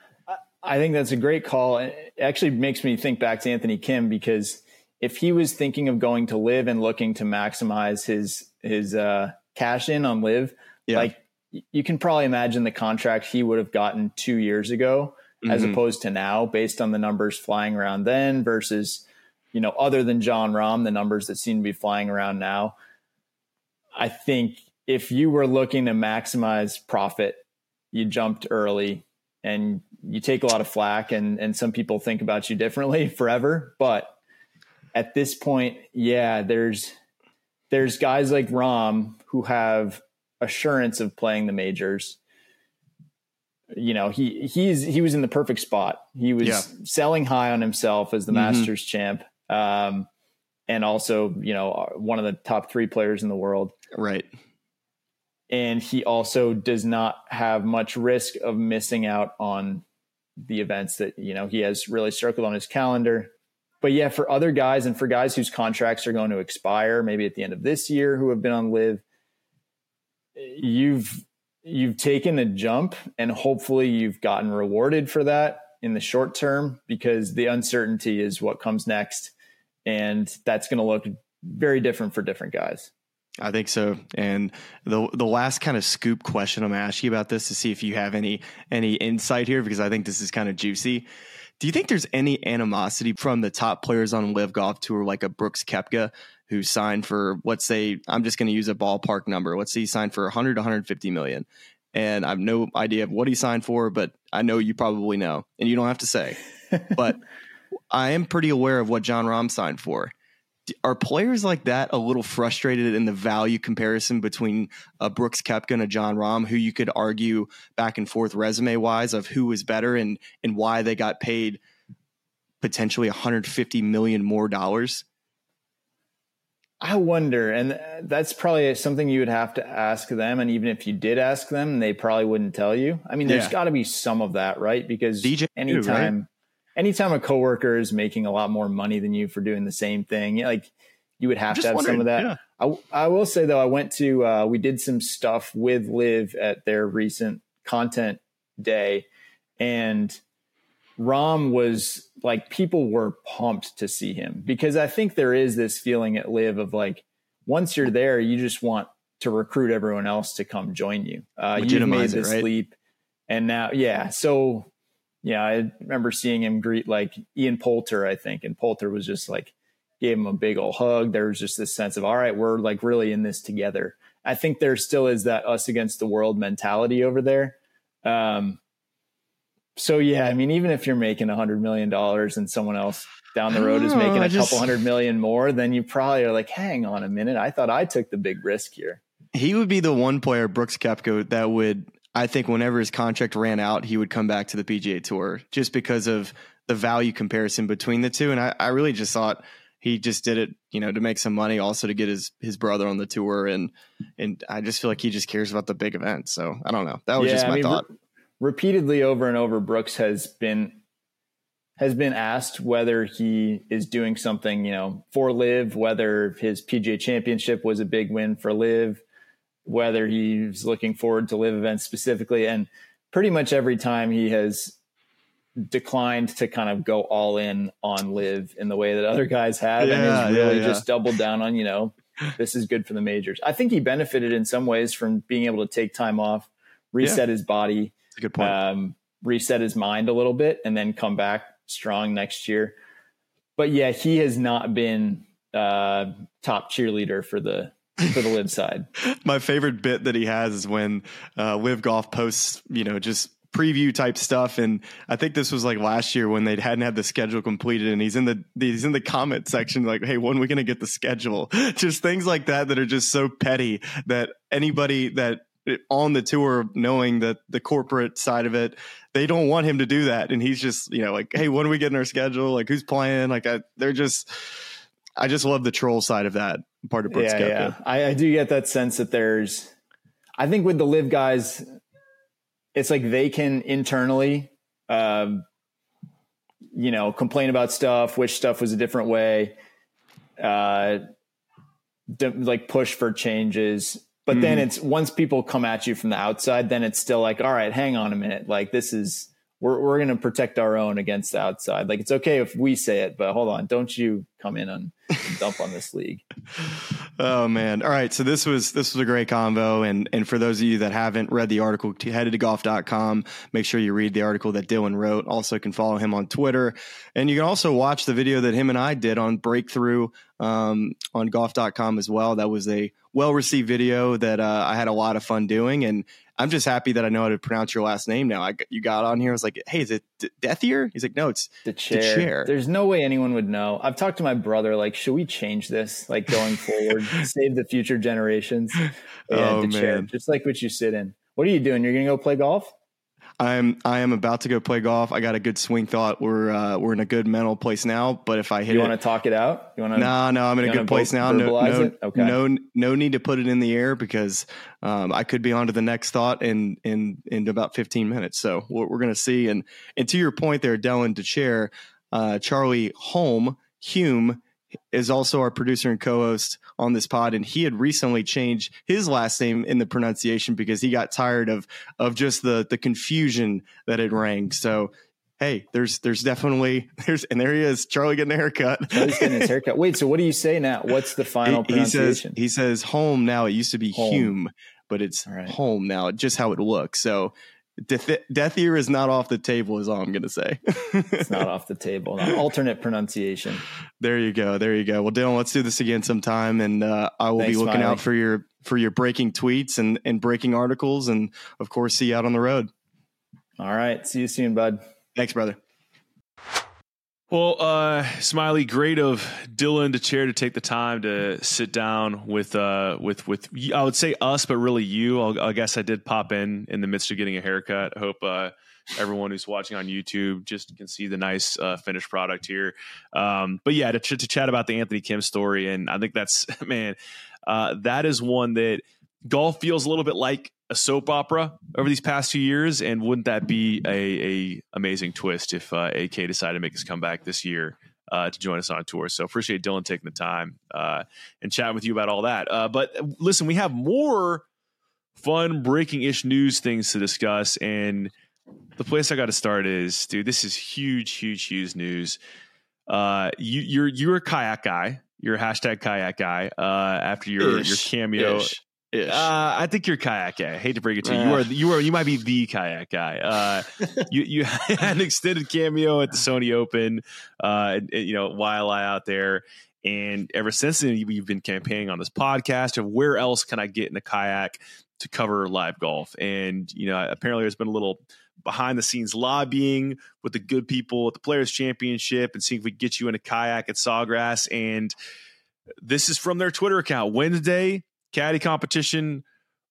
I think that's a great call. It actually makes me think back to Anthony Kim because if he was thinking of going to LIV and looking to maximize his his uh, cash in on LIV, yeah. like you can probably imagine the contract he would have gotten two years ago mm-hmm. as opposed to now based on the numbers flying around then versus, you know, other than Jon Rahm, the numbers that seem to be flying around now. I think if you were looking to maximize profit, you jumped early and you take a lot of flack and, and some people think about you differently [laughs] forever. But at this point, yeah, there's there's guys like Rahm who have assurance of playing the majors you know he he's he was in the perfect spot. He was yeah. selling high on himself as the mm-hmm. Masters champ, um, and also you know one of the top three players in the world. Right. And he also does not have much risk of missing out on the events that you know he has really circled on his calendar. But yeah, for other guys and for guys whose contracts are going to expire, maybe at the end of this year, who have been on LIV, you've you've taken a jump and hopefully you've gotten rewarded for that in the short term because the uncertainty is what comes next and that's going to look very different for different guys. I think so. And the the last kind of scoop question I'm going to ask you about this to see if you have any any insight here because I think this is kind of juicy. Do you think there's any animosity from the top players on LIV Golf Tour like a Brooks Koepka who signed for let's say I'm just going to use a ballpark number. Let's say he signed for 100 150 million. And I have no idea of what he signed for, but I know you probably know, and you don't have to say. but [laughs] I am pretty aware of what Jon Rahm signed for. Are players like that a little frustrated in the value comparison between a Brooks Koepka and a Jon Rahm, who you could argue back and forth resume wise of who was better and and why they got paid potentially 150 million more dollars? I wonder, and that's probably something you would have to ask them. And even if you did ask them, they probably wouldn't tell you. I mean, there's got to be some of that, right? Because DJ anytime, too, right? anytime a coworker is making a lot more money than you for doing the same thing, like you would have to have some of that. Yeah. I, I will say though, I went to, uh, we did some stuff with LIV at their recent content day, and Rahm was like people were pumped to see him because I think there is this feeling at LIV of like once you're there, you just want to recruit everyone else to come join you. Uh, you've made this right? leap, and now, yeah. So, yeah, I remember seeing him greet like Ian Poulter, I think, and Poulter was just like gave him a big old hug. There was just this sense of, all right, we're like really in this together. I think there still is that us against the world mentality over there. Um, so yeah, I mean, even if you're making a hundred million dollars and someone else down the road is oh, making a just, couple hundred million more, then you probably are like, hang on a minute, I thought I took the big risk here. He would be the one player, Brooks Koepka, that would I think whenever his contract ran out, he would come back to the PGA Tour just because of the value comparison between the two. And I, I really just thought he just did it, you know, to make some money, also to get his his brother on the tour, and and I just feel like he just cares about the big events. So I don't know. That was yeah, just my I mean, thought. Re- repeatedly over and over, Brooks has been has been asked whether he is doing something, you know, for LIV, whether his PGA Championship was a big win for LIV, whether he's looking forward to LIV events specifically. And pretty much every time he has declined to kind of go all in on LIV in the way that other guys have yeah, and has really yeah, yeah. just doubled down on, you know, this is good for the majors. I think he benefited in some ways from being able to take time off, reset his body, good point. Um, reset his mind a little bit, and then come back strong next year. But yeah, he has not been uh, top cheerleader for the for the LIV side. [laughs] My favorite bit that he has is when uh, LIV Golf posts, you know, just preview type stuff and i think this was like last year when they hadn't had the schedule completed and he's in the he's in the comment section like hey when are we going to get the schedule [laughs] just things like that that are just so petty that anybody that on the tour knowing that the corporate side of it they don't want him to do that. And he's just you know like hey when are we getting our schedule? Like who's playing? Like I, they're just i just love the troll side of that part of Brooks yeah, yeah. I, I do get that sense that there's i think with the LIV guys it's like they can internally um, you know complain about stuff which stuff was a different way uh like push for changes but mm-hmm. then it's once people come at you from the outside, then it's still like, all right, hang on a minute. Like this is we're we're going to protect our own against the outside. Like it's okay if we say it, but hold on, don't you come in and, dump on this league. [laughs] Oh man! All right, so this was this was a great combo, and and for those of you that haven't read the article, headed to golf.com. Make sure you read the article that Dylan wrote. Also, can follow him on Twitter, and you can also watch the video that him and I did on Breakthrough um, on golf.com as well. That was a well received video that uh, I had a lot of fun doing, and I'm just happy that I know how to pronounce your last name now. I you got on here. I was like, hey, is it D- Dethier? He's like, no, it's the chair. the chair. There's no way anyone would know. I've talked to my brother. Like, should we change this? Like going [laughs] forward, save the future generations. Yeah, oh, the man. chair, just like what you sit in. What are you doing? You're gonna go play golf? I'm I am about to go play golf. I got a good swing thought. We're uh, we're in a good mental place now. But if I hit, you want to talk it out? You want to? No, no, I'm in a good place now. No, no, okay. no, no need to put it in the air because um, I could be on to the next thought in in in about 15 minutes. So we're, we're going to see. And and to your point there, Dylan to chair, uh, Charlie Holm Hume is also our producer and co-host on this pod and he had recently changed his last name in the pronunciation because he got tired of of just the the confusion that it rang. So hey there's there's definitely [laughs] there's and there he is charlie getting a haircut. Charlie's getting his haircut. Wait so what do you say now? What's the final he, pronunciation he says he says home now. It used to be home. hume but it's right. home now just how it looks. So Death, Death Ear is not off the table, is all I'm going to say. it's not off the table. alternate pronunciation. There you go. There you go. Well, Dylan, let's do this again sometime, and uh, I will Thanks, be looking Smylie. out for your for your breaking tweets and and breaking articles, and of course, see you out on the road. All right. See you soon, bud. Thanks, brother. Well, uh, Smylie, great of Dylan to chair to take the time to sit down with uh, with with I would say us, but really you. I'll, i guess I did pop in in the midst of getting a haircut. I hope uh, everyone who's watching on YouTube just can see the nice uh, finished product here. Um, but yeah, to, ch- to chat about the Anthony Kim story, and I think that's [laughs] man, uh, that is one that golf feels a little bit like a soap opera over these past few years, and wouldn't that be a, a amazing twist if uh, AK decided to make his comeback this year uh, to join us on tour? So appreciate Dylan taking the time uh, and chatting with you about all that. Uh, but listen, we have more fun breaking ish news things to discuss, and the place I got to start is, dude, this is huge, huge, huge news. Uh, you, you're you're a kayak guy. You're a hashtag kayak guy. Uh, after your Ish. your cameo. Ish. Uh, I think you're kayak guy. I hate to break it to you. You are you are you might be the kayak guy. Uh, [laughs] you you [laughs] had an extended cameo at the Sony Open, uh, you know, while I out there, And ever since then, you've been campaigning on this podcast of where else can I get in a kayak to cover live golf. And, you know, apparently there's been a little behind the scenes lobbying with the good people at the Players Championship and seeing if we get you in a kayak at Sawgrass. And this is from their Twitter account. Wednesday, caddy competition.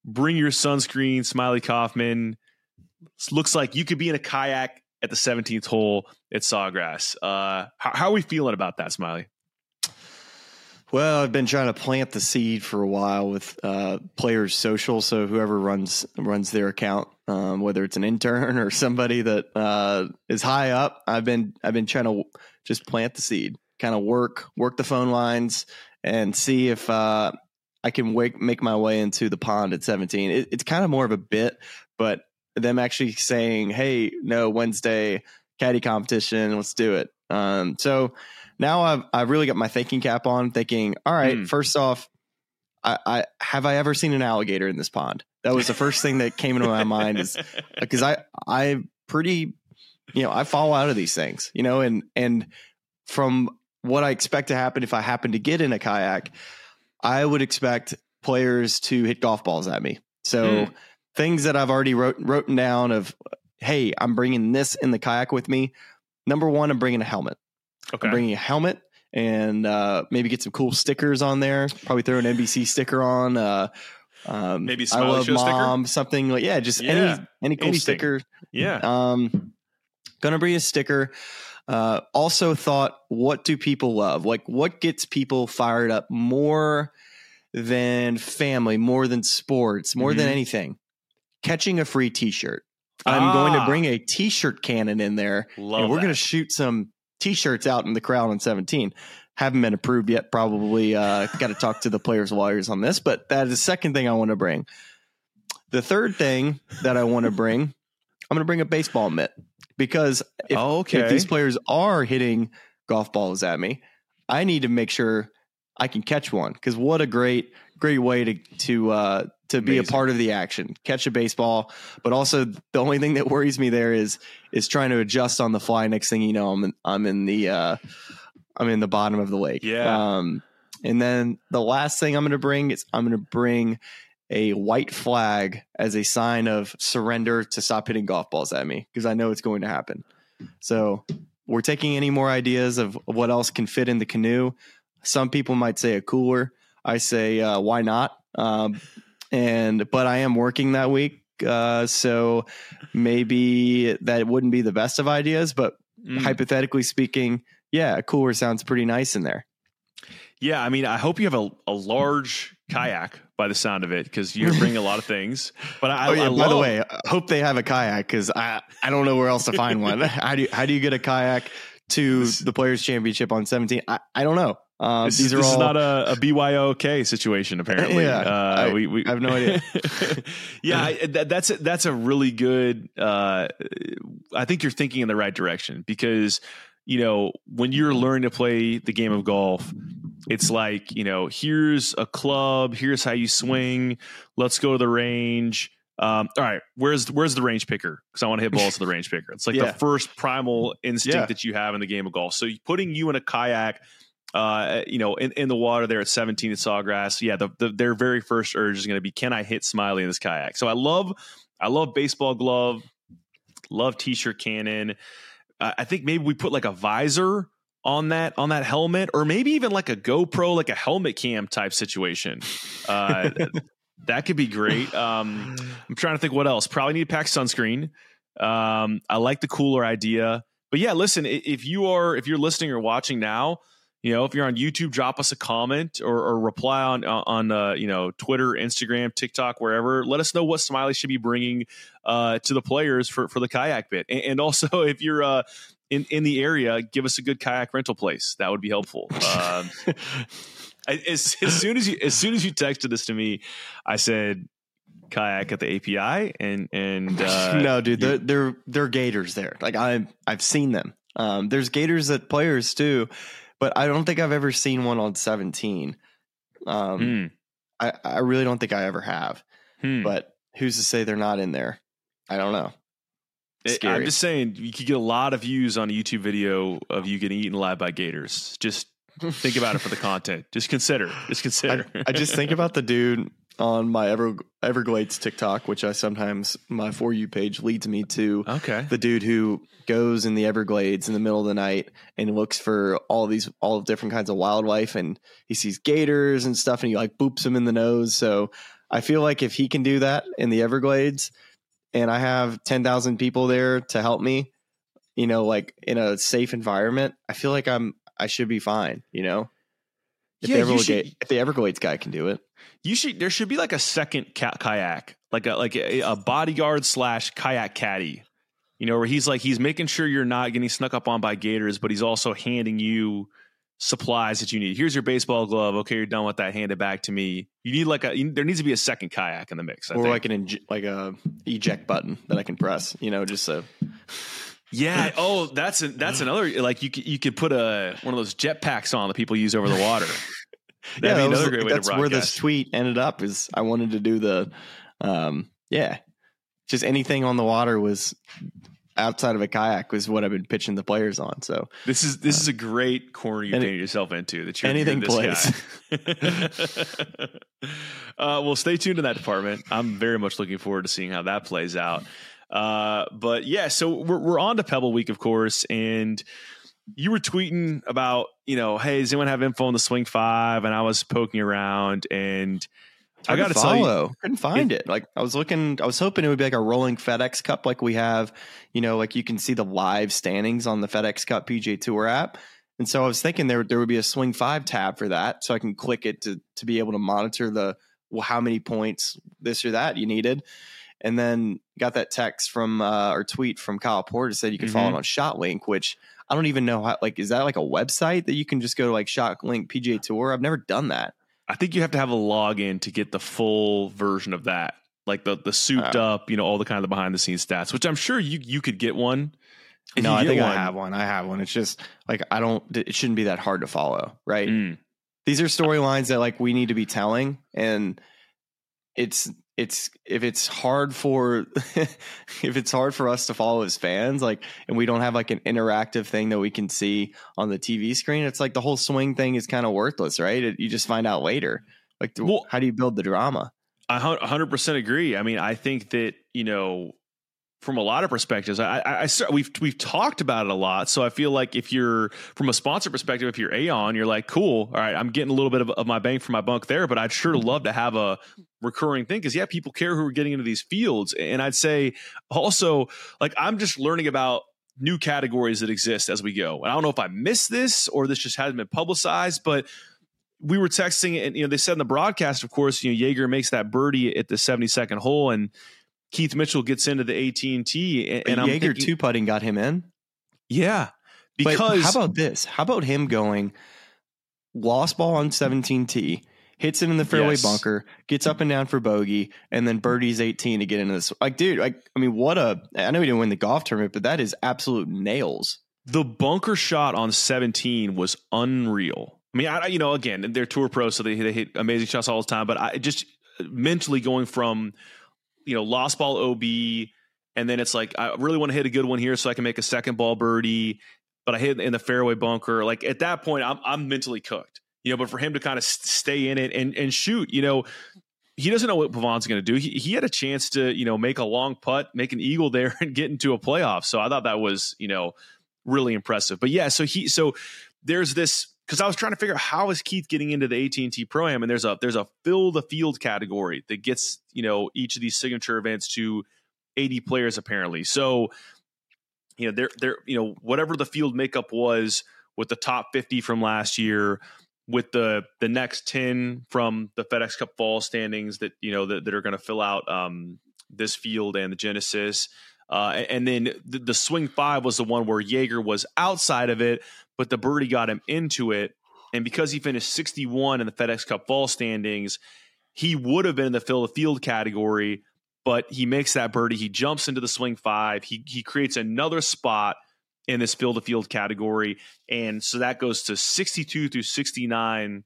Bring your sunscreen, Smylie Kaufman. Looks like you could be in a kayak at the 17th hole at Sawgrass. Uh, how, how, are we feeling about that, Smylie? Well, I've been trying to plant the seed for a while with uh, players social. So whoever runs runs their account, um, whether it's an intern [laughs] or somebody that uh, is high up, I've been I've been trying to just plant the seed, kind of work work the phone lines, and see if uh, I can wake, make my way into the pond at 17. It, it's kind of more of a bit, but them actually saying, "Hey, no Wednesday caddy competition, let's do it." Um, so now I've I've really got my thinking cap on, thinking, all right, mm. first off, I, I have I ever seen an alligator in this pond? That was the first thing that came into my mind is [laughs] because I I pretty you know I fall out of these things, you know, and and from what I expect to happen if I happen to get in a kayak, I would expect players to hit golf balls at me. So mm. things that I've already wrote written down of, hey, I'm bringing this in the kayak with me. Number one, I'm bringing a helmet. Okay. I'm bringing a helmet and uh, maybe get some cool stickers on there. Probably throw an NBC sticker on. Uh, um, maybe I love mom, sticker? something like yeah, just yeah. any any cool Anything. sticker. Yeah. Um, gonna bring a sticker. Uh, also thought, what do people love? Like, what gets people fired up more than family, more than sports, more mm-hmm. than anything? Catching a free T-shirt. I'm ah. going to ah. bring a T-shirt cannon in there, Love and we're going to shoot some T-shirts out in the crowd on 17. Haven't been approved yet. Probably uh, got to talk to the players' lawyers on this, but that is the second thing I want to bring. The third thing that I want to bring, I'm going to bring a baseball mitt because if, okay. if these players are hitting golf balls at me, I need to make sure I can catch one. Because what a great, great way to to uh, to be a part of the action, catch a baseball. But also, the only thing that worries me there is is trying to adjust on the fly. Next thing you know, I'm in, I'm in the uh, I'm in the bottom of the lake. Yeah. Um, and then the last thing I'm going to bring is I'm going to bring a white flag as a sign of surrender to stop hitting golf balls at me because I know it's going to happen. So we're taking any more ideas of what else can fit in the canoe. Some people might say a cooler. I say uh, why not? Um, and but I am working that week, uh, so maybe that wouldn't be the best of ideas. But mm. hypothetically speaking, yeah, a cooler sounds pretty nice in there. Yeah, I mean, I hope you have a, a large kayak by the sound of it because you're bringing a lot of [laughs] things. But I, oh, yeah, I by the way, I hope they have a kayak because I I don't know where else to find one. [laughs] how do you, how do you get a kayak to this, the Players Championship on 17? I, I don't know. Uh, this, these are this all, is not a, a BYOK situation. Apparently, yeah, uh, I, we, we, I have no idea. [laughs] yeah, I, that, that's that's a really good. Uh, I think you're thinking in the right direction because you know, when you're learning to play the game of golf, it's like, you know, here's a club, here's how you swing, let's go to the range. Um, all right, where's where's the range picker? Because I want to hit balls to the range picker. It's like yeah. the first primal instinct yeah. that you have in the game of golf. So putting you in a kayak, uh, you know, in, in the water there at 17 at Sawgrass, yeah, the, the, their very first urge is going to be, can I hit Smylie in this kayak? So I love, I love baseball glove, love t-shirt cannon uh, I think maybe we put like a visor on that on that helmet, or maybe even like a GoPro, like a helmet cam type situation. Uh, [laughs] that could be great. Um, I'm trying to think what else. Probably need to pack sunscreen. Um, I like the cooler idea, but yeah, listen. If you are if you're listening or watching now, you know, if you're on YouTube, drop us a comment or, or reply on on uh, you know Twitter, Instagram, TikTok, wherever. Let us know what Smylie should be bringing uh, to the players for for the kayak bit, and, and also [laughs] if you're uh, in in the area, give us a good kayak rental place. That would be helpful. [laughs] Um, as, as soon as you as soon as you texted this to me, I said kayak at the API and and uh, [laughs] no, dude, they're, they're they're gators there. Like I I've seen them. Um, there's gators at players too but I don't think I've ever seen one on 17. Um, mm. I, I really don't think I ever have. Hmm. But who's to say they're not in there? I don't know. It, I'm just saying you could get a lot of views on a YouTube video of you getting eaten alive by gators. Just think about it for the content. Just consider. Just consider. I, I just think about the dude on my Ever, Everglades TikTok, which I sometimes my for you page leads me to. Okay. The dude who goes in the Everglades in the middle of the night and looks for all these all different kinds of wildlife, and he sees gators and stuff, and he like boops them in the nose. So I feel like if he can do that in the Everglades, and I have ten thousand people there to help me, you know, like in a safe environment, I feel like I'm I should be fine. You know. If, yeah, the Everglades, should, if the Everglades guy can do it, you should. There should be like a second kayak, like a like a, a bodyguard slash kayak caddy. You know, where he's like he's making sure you're not getting snuck up on by gators, but he's also handing you supplies that you need. Here's your baseball glove. Okay, you're done with that. Hand it back to me. You need like a. You, there needs to be a second kayak in the mix, I or think. like an like a eject button that I can press. You know, just so. Yeah. [laughs] Oh, that's a, that's another. Like you could, you could put a one of those jet packs on that people use over the water. [laughs] yeah, that another great way that's where this tweet ended up. Is I wanted to do the, um, yeah, just anything on the water was outside of a kayak was what I've been pitching the players on. So this is this uh, is a great corner you painted yourself into. That you're anything plays. [laughs] uh, well, stay tuned in that department. I'm very much looking forward to seeing how that plays out. Uh, but yeah, so we're we're on to Pebble Week, of course, and you were tweeting about, you know, hey, does anyone have info on the Swing Five? And I was poking around, and I got to tell you, couldn't find it, it. Like I was looking, I was hoping it would be like a rolling FedEx Cup, like we have, you know, like you can see the live standings on the FedEx Cup PGA Tour app. And so I was thinking there there would be a Swing Five tab for that, so I can click it to to be able to monitor the well, how many points this or that you needed and then got that text from uh, or tweet from Kyle Porter said you can mm-hmm. follow it on ShotLink, which I don't even know how. Like, is that like a website that you can just go to like ShotLink PGA Tour? I've never done that. I think you have to have a login to get the full version of that, like the the souped oh. up, you know, all the kind of behind the scenes stats. Which I'm sure you you could get one. no, I think one, I have one. I have one. It's just like I don't. It shouldn't be that hard to follow, right? Mm. These are storylines that like we need to be telling, and it's it's if it's hard for [laughs] if it's hard for us to follow as fans like and we don't have like an interactive thing that we can see on the tv screen it's like the whole swing thing is kind of worthless right? It, you just find out later. Like well, how do you build the drama? I 100% agree. I mean i think that you know from a lot of perspectives. I, I, I, we've we've talked about it a lot, so I feel like if you're from a sponsor perspective, if you're Aon, you're like, cool, all right, I'm getting a little bit of, of my bang for my buck there, but I'd sure mm-hmm. love to have a recurring thing because yeah, people care who are getting into these fields, and I'd say also like I'm just learning about new categories that exist as we go. And I don't know if I missed this or this just hasn't been publicized, but we were texting and you know they said in the broadcast, of course, you know Jaeger makes that birdie at the 72nd hole and Keith Mitchell gets into the AT and T, and I'm Jaeger two putting got him in. Yeah, because but how about this? How about him going lost ball on 17T, hits it in the fairway yes. bunker, gets up and down for bogey, and then birdies 18 to get into this. Like, dude, like I mean, what a! I know he didn't win the golf tournament, but that is absolute nails. The bunker shot on 17 was unreal. I mean, I, you know, again, they're tour pros, so they, they hit amazing shots all the time. But I just uh, mentally going from you know, lost ball OB, and then it's like I really want to hit a good one here so I can make a second ball birdie, but I hit in the fairway bunker. Like at that point, I'm I'm mentally cooked, you know. But for him to kind of stay in it and and shoot, you know, he doesn't know what Pavon's going to do. He he had a chance to you know make a long putt, make an eagle there, [laughs] and get into a playoff. So I thought that was you know really impressive. But yeah, so he so there's this because I was trying to figure out how is Keith getting into the AT and T Pro Am, and there's a there's a fill the field category that gets you know each of these signature events to 80 players apparently. So you know they're they're you know whatever the field makeup was with the top 50 from last year with the the next 10 from the FedEx Cup fall standings that you know that, that are going to fill out um, this field and the Genesis. Uh, and then the, the, swing five was the one where Jaeger was outside of it, but the birdie got him into it. And because he finished 61 in the FedEx Cup fall standings, he would have been in the fill the field category, but he makes that birdie. He jumps into the swing five. He he creates another spot in this fill the field category, and so that goes to 62 through 69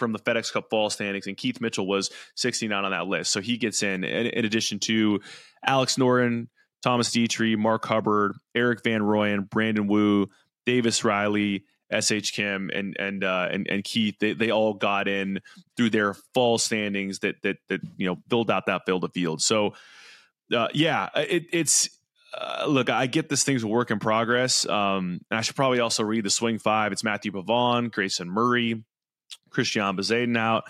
from the FedEx Cup fall standings, and Keith Mitchell was 69 on that list. So he gets in, in, in addition to Alex Noren, Thomas Detry, Mark Hubbard, Erik van Rooyen, Brandon Wu, Davis Riley, S.H. Kim and and uh, and, and keith they, they all got in through their fall standings that that that you know filled out that field of field so uh, yeah it, it's uh, look, I get this thing's a work in progress. Um, and I should probably also read the swing five. It's Matthieu Pavon, Grayson Murray, Christian Bezaydon out,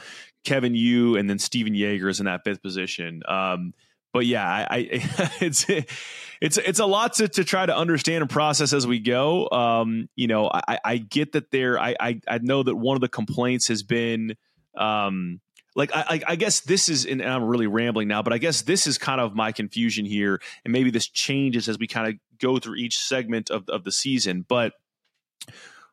Kevin Yu, and then Stephan Jaeger is in that fifth position. Um, but yeah, I, I, [laughs] it's it's it's a lot to, to try to understand and process as we go. Um, you know, I, I get that there. I, I I know that one of the complaints has been um, like I, I guess this is and I'm really rambling now, but I guess this is kind of my confusion here, and maybe this changes as we kind of go through each segment of of the season. But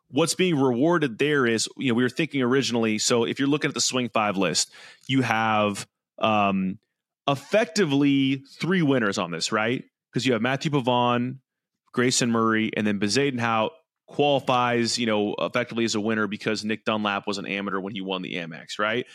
what's being rewarded there is you know we were thinking originally. So if you're looking at the swing five list, you have um, effectively three winners on this, right? Because you have Matthieu Pavon, Grayson Murray, and then Bezuidenhout qualifies, you know, effectively as a winner because Nick Dunlap was an amateur when he won the Amex, right?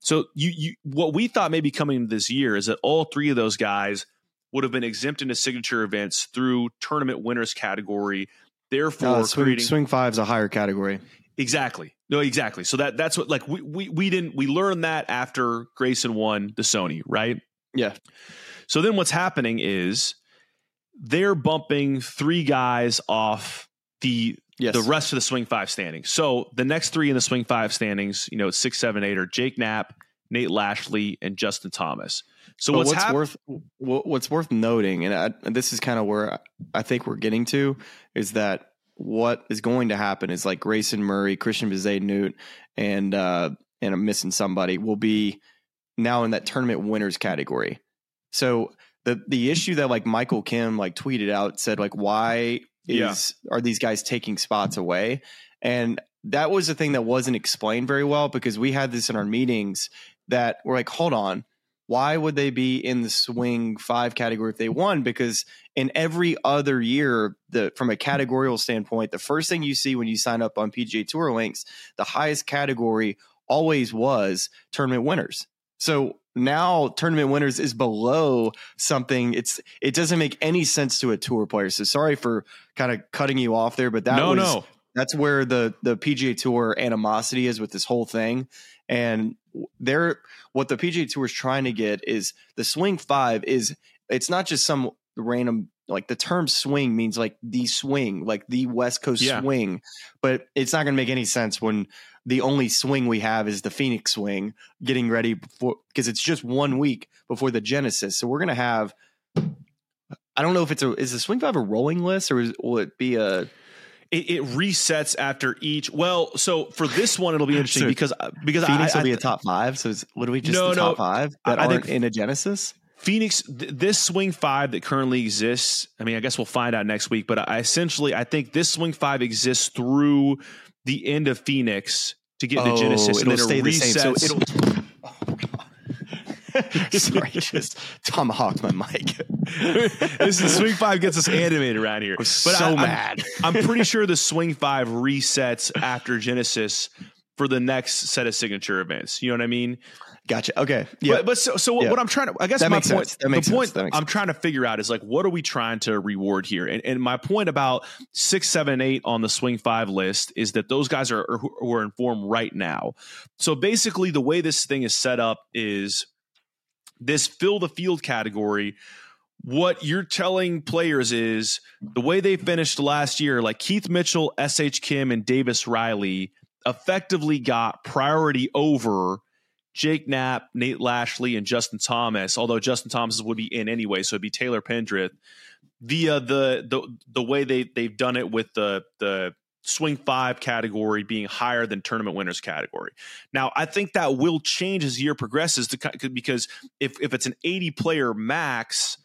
So you you what we thought maybe coming this year is that all three of those guys would have been exempt into signature events through tournament winners category. Therefore, uh, swing, creating swing five is a higher category. Exactly. No, exactly. So that that's what like we we we didn't we learned that after Grayson won the Sony, right? Yeah. So then what's happening is they're bumping three guys off the yes. the rest of the swing five standings. So the next three in the swing five standings, you know, six, seven, eight are Jake Knapp, Nate Lashley, and Justin Thomas. So what's, what's hap- worth what's worth noting, and, I, and this is kind of where I think we're getting to, is that what is going to happen is like Grayson Murray, Christiaan Bezuidenhout, and uh, and I'm missing somebody will be now in that tournament winners category. So the the issue that like Michael Kim like tweeted out said like why is yeah. are these guys taking spots away? And that was the thing that wasn't explained very well because we had this in our meetings that we're like, hold on, why would they be in the swing five category if they won? Because in every other year, the from a categorical standpoint, the first thing you see when you sign up on PGA Tour links, the highest category always was tournament winners. So now tournament winners is below something. It's it doesn't make any sense to a tour player. So sorry for kind of cutting you off there, but that no, was no. that's where the the PGA Tour animosity is with this whole thing. And they're what the PGA Tour is trying to get is the swing five is it's not just some random like the term swing means like the swing, like the West Coast yeah. swing, but it's not going to make any sense when the only swing we have is the Phoenix swing getting ready before because it's just one week before the Genesis. So we're going to have I don't know if it's a is the swing five a rolling list or is, will it be a it, it, resets after each. Well, so for this one, it'll be interesting so because uh, because Phoenix I, will be a top five. So what do we just no, the top five that I aren't think, in a Genesis? Phoenix, th- this swing five that currently exists. I mean, I guess we'll find out next week. But I essentially, I think this swing five exists through the end of Phoenix to get oh, Genesis, and then stay it the same. So it'll. [laughs] [laughs] Sorry, just tomahawked my mic. [laughs] this is swing five gets us animated around here. I'm but so I, mad. I'm, I'm pretty sure the swing five resets after Genesis for the next set of signature events. You know what I mean? Gotcha. Okay. Yeah. But, but so, so yeah. what I'm trying to, I guess that my point, the point I'm sense. trying to figure out is like, what are we trying to reward here? And, and my point about six, seven, eight on the swing five list is that those guys are, are who are informed right now. So basically, the way this thing is set up is this fill the field category. What you're telling players is the way they finished last year, like Keith Mitchell, S.H. Kim, and Davis Riley effectively got priority over Jake Knapp, Nate Lashley, and Justin Thomas. Although Justin Thomas would be in anyway, so it'd be Taylor Pendrith. Via the the the way they they've done it with the the swing five category being higher than tournament winners category. Now, I think that will change as the year progresses to, because if if it's an 80 player max,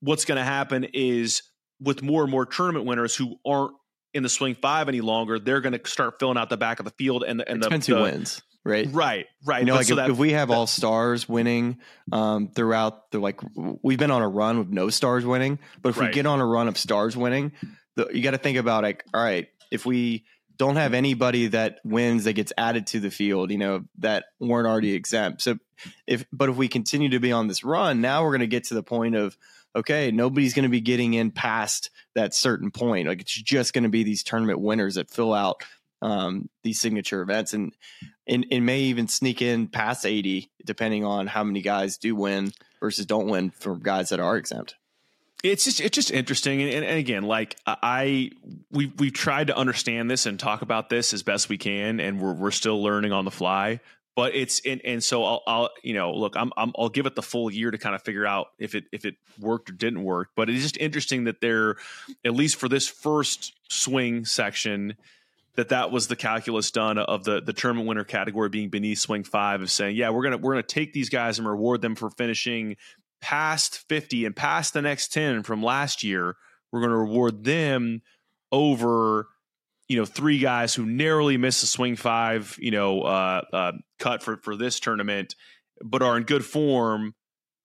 what's going to happen is with more and more tournament winners who aren't in the swing five any longer, they're going to start filling out the back of the field and the and the, the wins right? Right, right. You know, like so if, that, if, we have that, all stars winning um, throughout the like, we've been on a run with no stars winning, but if right. we get on a run of stars winning, the, you got to think about like, all right, if we don't have anybody that wins that gets added to the field, you know, that weren't already exempt. So if, but if we continue to be on this run, now we're going to get to the point of, okay, nobody's going to be getting in past that certain point. Like it's just going to be these tournament winners that fill out um, these signature events, and, and may even sneak in past 80, depending on how many guys do win versus don't win for guys that are exempt. It's just it's just interesting, and, and, again, like I we we've tried to understand this and talk about this as best we can, and we're we're still learning on the fly. But it's and, and so I'll, I'll you know look I'm, I'm I'll give it the full year to kind of figure out if it if it worked or didn't work. But it's just interesting that they're at least for this first swing section that that was the calculus done of the the tournament winner category being beneath swing five of saying yeah we're gonna we're gonna take these guys and reward them for finishing past 50 and past the next 10 from last year we're gonna reward them over you know three guys who narrowly missed the swing five you know uh, uh, cut for for this tournament but are in good form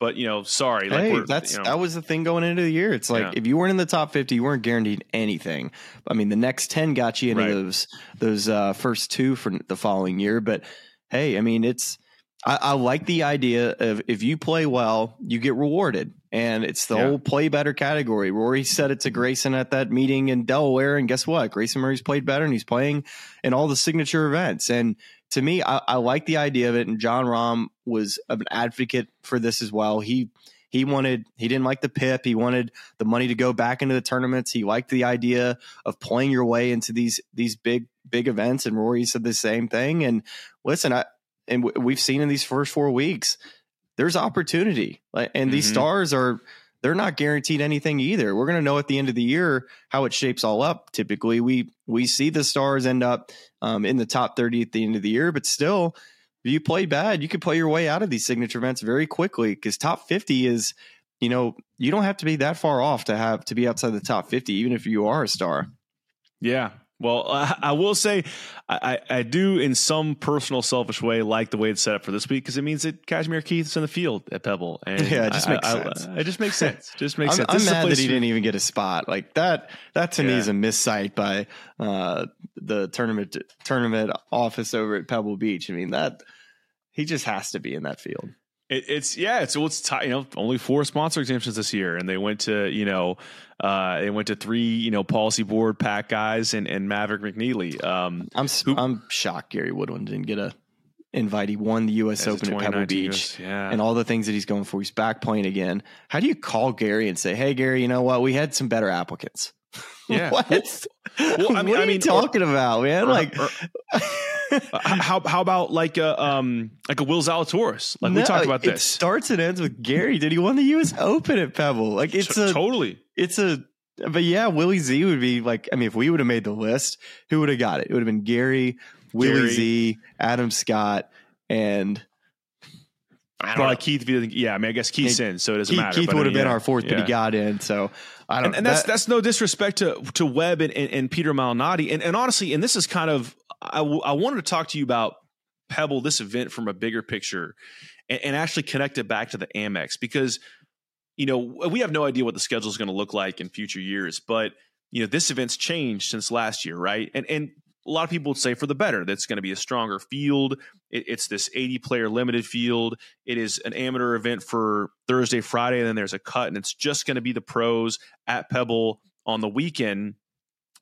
but you know, sorry, like hey, that's you know, that was the thing going into the year. It's like yeah. if you weren't in the top fifty, you weren't guaranteed anything. I mean, the next ten got you into right. those those uh, first two for the following year. But hey, I mean, it's I, I, like the idea of if you play well, you get rewarded, and it's the yeah. whole play better category. Rory said it to Grayson at that meeting in Delaware, and guess what? Grayson Murray's played better, and he's playing in all the signature events, and to me, I, I like the idea of it. And Jon Rahm was an advocate for this as well. He he wanted he didn't like the pip. He wanted the money to go back into the tournaments. He liked the idea of playing your way into these these big big events. And Rory said the same thing. And listen, I and we've seen in these first four weeks, there's opportunity. and mm-hmm. these stars are they're not guaranteed anything either. We're going to know at the end of the year how it shapes all up. Typically, we we see the stars end up um, in the top thirty at the end of the year, but still, if you play bad, you could play your way out of these signature events very quickly because top fifty is, you know, you don't have to be that far off to have to be outside the top fifty, even if you are a star. Yeah, well, I, [laughs] I will say I, I, do, in some personal, selfish way, like the way it's set up for this week because it means that Cashmere Keith's in the field at Pebble, and [laughs] yeah, it just I, makes sense. it just makes sense. Just makes I'm, sense. I'm mad that he didn't even get a spot. Like that. That to yeah. me is a miscite by uh, the tournament tournament office over at Pebble Beach. I mean that he just has to be in that field. It, it's yeah, it's well, it's you know only four sponsor exemptions this year, and they went to you know uh, they went to three you know policy board pack guys and, and Maverick McNeely. Um, I'm who, I'm shocked Gary Woodland didn't get a invite. He won the U.S. Open at Pebble Beach, yeah. and all the things that he's going for. He's back playing again. How do you call Gary and say, "Hey, Gary, you know what? We had some better applicants." [laughs] Yeah. what? Well, I mean, what are I mean, you talking or, about, man? Or, like, or, [laughs] how how about like a um like a Will Zalatoris? Like no, we talked about this. It starts and ends with Gary. Did he won the U.S. Open at Pebble? Like it's a totally. It's a but yeah, Willie Z would be like. I mean, if we would have made the list, who would have got it? It would have been Gary, Willie Gary. Z, Adam Scott, and I don't know. Keith, yeah, I mean, I guess Keith's in, so it doesn't Keith, matter. Keith would have been our fourth, yeah. but he got in. So I don't. And, and that's that, that's no disrespect to to Webb and, and, and Peter Malnati, and, and honestly, and this is kind of I, w- I wanted to talk to you about Pebble, this event from a bigger picture, and, and actually connect it back to the Amex because you know we have no idea what the schedule is going to look like in future years, but you know this event's changed since last year, right? And and a lot of people would say for the better. That's going to be a stronger field. It, it's this 80 player limited field. It is an amateur event for Thursday, Friday, and then there's a cut, and it's just going to be the pros at Pebble on the weekend.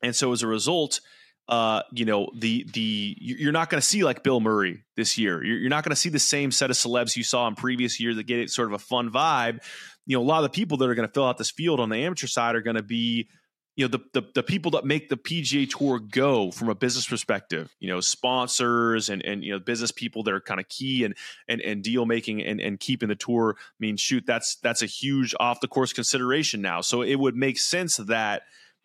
And so as a result, uh, you know, the the you're not going to see like Bill Murray this year. You're, you're not going to see the same set of celebs you saw in previous years that get it sort of a fun vibe. You know, a lot of the people that are going to fill out this field on the amateur side are going to be you know the, the, the people that make the PGA Tour go from a business perspective. You know, sponsors and and you know business people that are kind of key and and and deal making and and keeping the tour. I mean, shoot, that's that's a huge off the course consideration now. So it would make sense that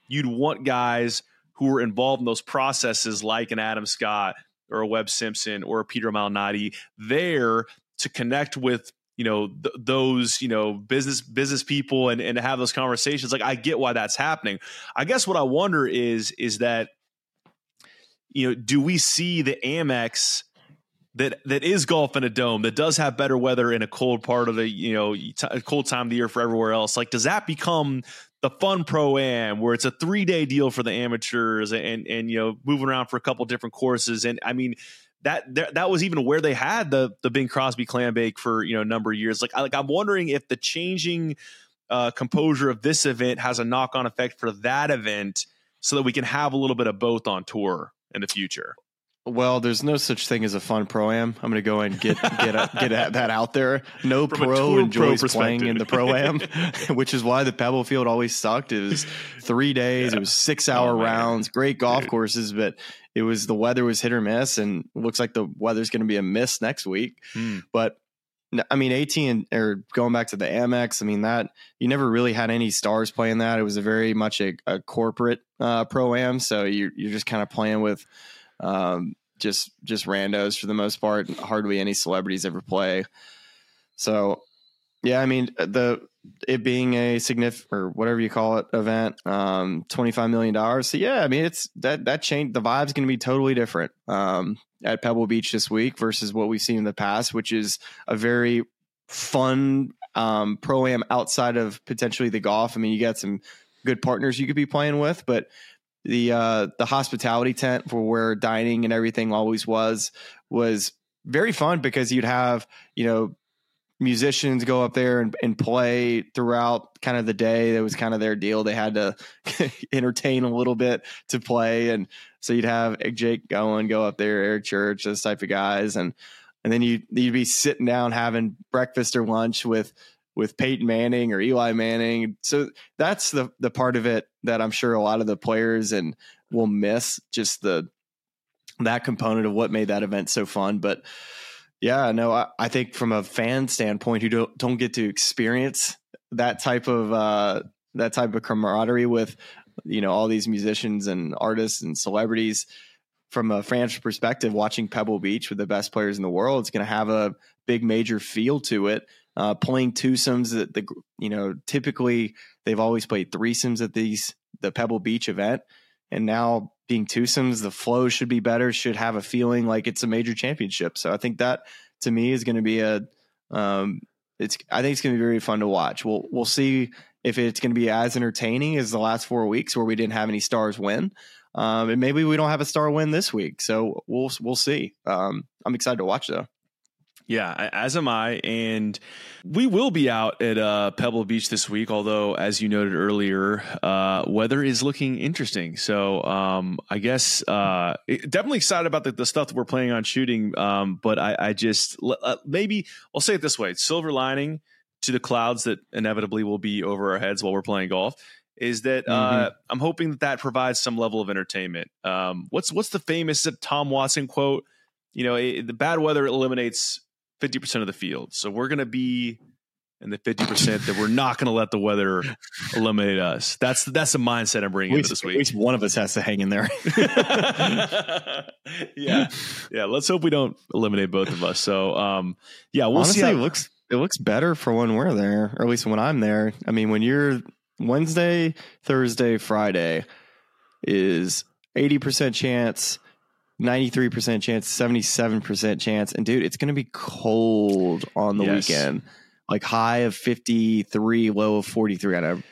you'd want guys who are involved in those processes, like an Adam Scott or a Webb Simpson or a Peter Malnati, there to connect with you know th- those you know business business people and and have those conversations like i get why that's happening. I guess what i wonder is is that you know do we see the amex that that is golf in a dome that does have better weather in a cold part of the you know t- cold time of the year for everywhere else? Like does that become the fun pro am where it's a three day deal for the amateurs and and you know moving around for a couple different courses? And i mean that that was even where they had the the Bing Crosby clam bake for you know a number of years. Like like I'm wondering if the changing uh, composure of this event has a knock on effect for that event, so that we can have a little bit of both on tour. in the future. Well, there's no such thing as a fun pro am. I'm going to go and get get a, get a, that out there. No From pro enjoys pro playing in the pro am, [laughs] which is why the Pebble Field always sucked. It was three days. Yeah. It was six hour oh, rounds. Great golf Dude. courses, but it was the weather was hit or miss, and looks like the weather's going to be a miss next week. Hmm. But I mean, AT or going back to the Amex, I mean that you never really had any stars playing that. It was a very much a, a corporate uh, pro am, so you're you're just kind of playing with um, just just randos for the most part. Hardly any celebrities ever play. So, yeah, I mean the it being a significant or whatever you call it event, um, twenty five million dollars. So yeah, I mean it's that that change. The vibe's going to be totally different um, at Pebble Beach this week versus what we've seen in the past, which is a very fun um, pro am outside of potentially the golf. I mean, you got some good partners you could be playing with, but the uh, the hospitality tent for where dining and everything always was was very fun because you'd have you know musicians go up there and, and play throughout kind of the day. That was kind of their deal. They had to [laughs] entertain a little bit to play, and so you'd have Jake going go up there, Eric Church, those type of guys, and and then you you'd be sitting down having breakfast or lunch with with Peyton Manning or Eli Manning. So that's the the part of it that I'm sure a lot of the players and will miss just the that component of what made that event so fun. But yeah, no, I, I think from a fan standpoint who don't don't get to experience that type of uh, that type of camaraderie with you know all these musicians and artists and celebrities from a fan perspective watching pebble beach with the best players in the world it's going to have a big major feel to it uh, playing twosomes at the you know typically they've always played threesomes at these the Pebble Beach event, and now being twosomes, the flow should be better. Should have a feeling like it's a major championship. So I think that to me is going to be a um, it's I think it's going to be very fun to watch. We'll we'll see if it's going to be as entertaining as the last four weeks where we didn't have any stars win. Um, and maybe we don't have a star win this week, so we'll we'll see. Um, I'm excited to watch though. Yeah, as am I. And we will be out at uh, Pebble Beach this week, although, as you noted earlier, uh, weather is looking interesting. So um, I guess uh, definitely excited about the, the, stuff that we're planning on shooting. Um, but I, I just uh, maybe I'll say it this way silver lining to the clouds that inevitably will be over our heads while we're playing golf is that uh, mm-hmm. I'm hoping that that provides some level of entertainment. Um, what's what's the famous Tom Watson quote? You know, it, the bad weather eliminates 50% of the field. So we're going to be in the 50% that we're not going to let the weather [laughs] eliminate us. That's that's the mindset I'm bringing into this week. At least one of us has to hang in there. [laughs] yeah. Yeah, let's hope we don't eliminate both of us. So, um, yeah, we'll Honestly, see how- it looks it looks better for when we're there, or at least when I'm there. I mean, when you're Wednesday, Thursday, Friday is 80% chance 93% chance, 77% chance. And dude, it's going to be cold on the yes. weekend. Like high of 53, low of 43. I know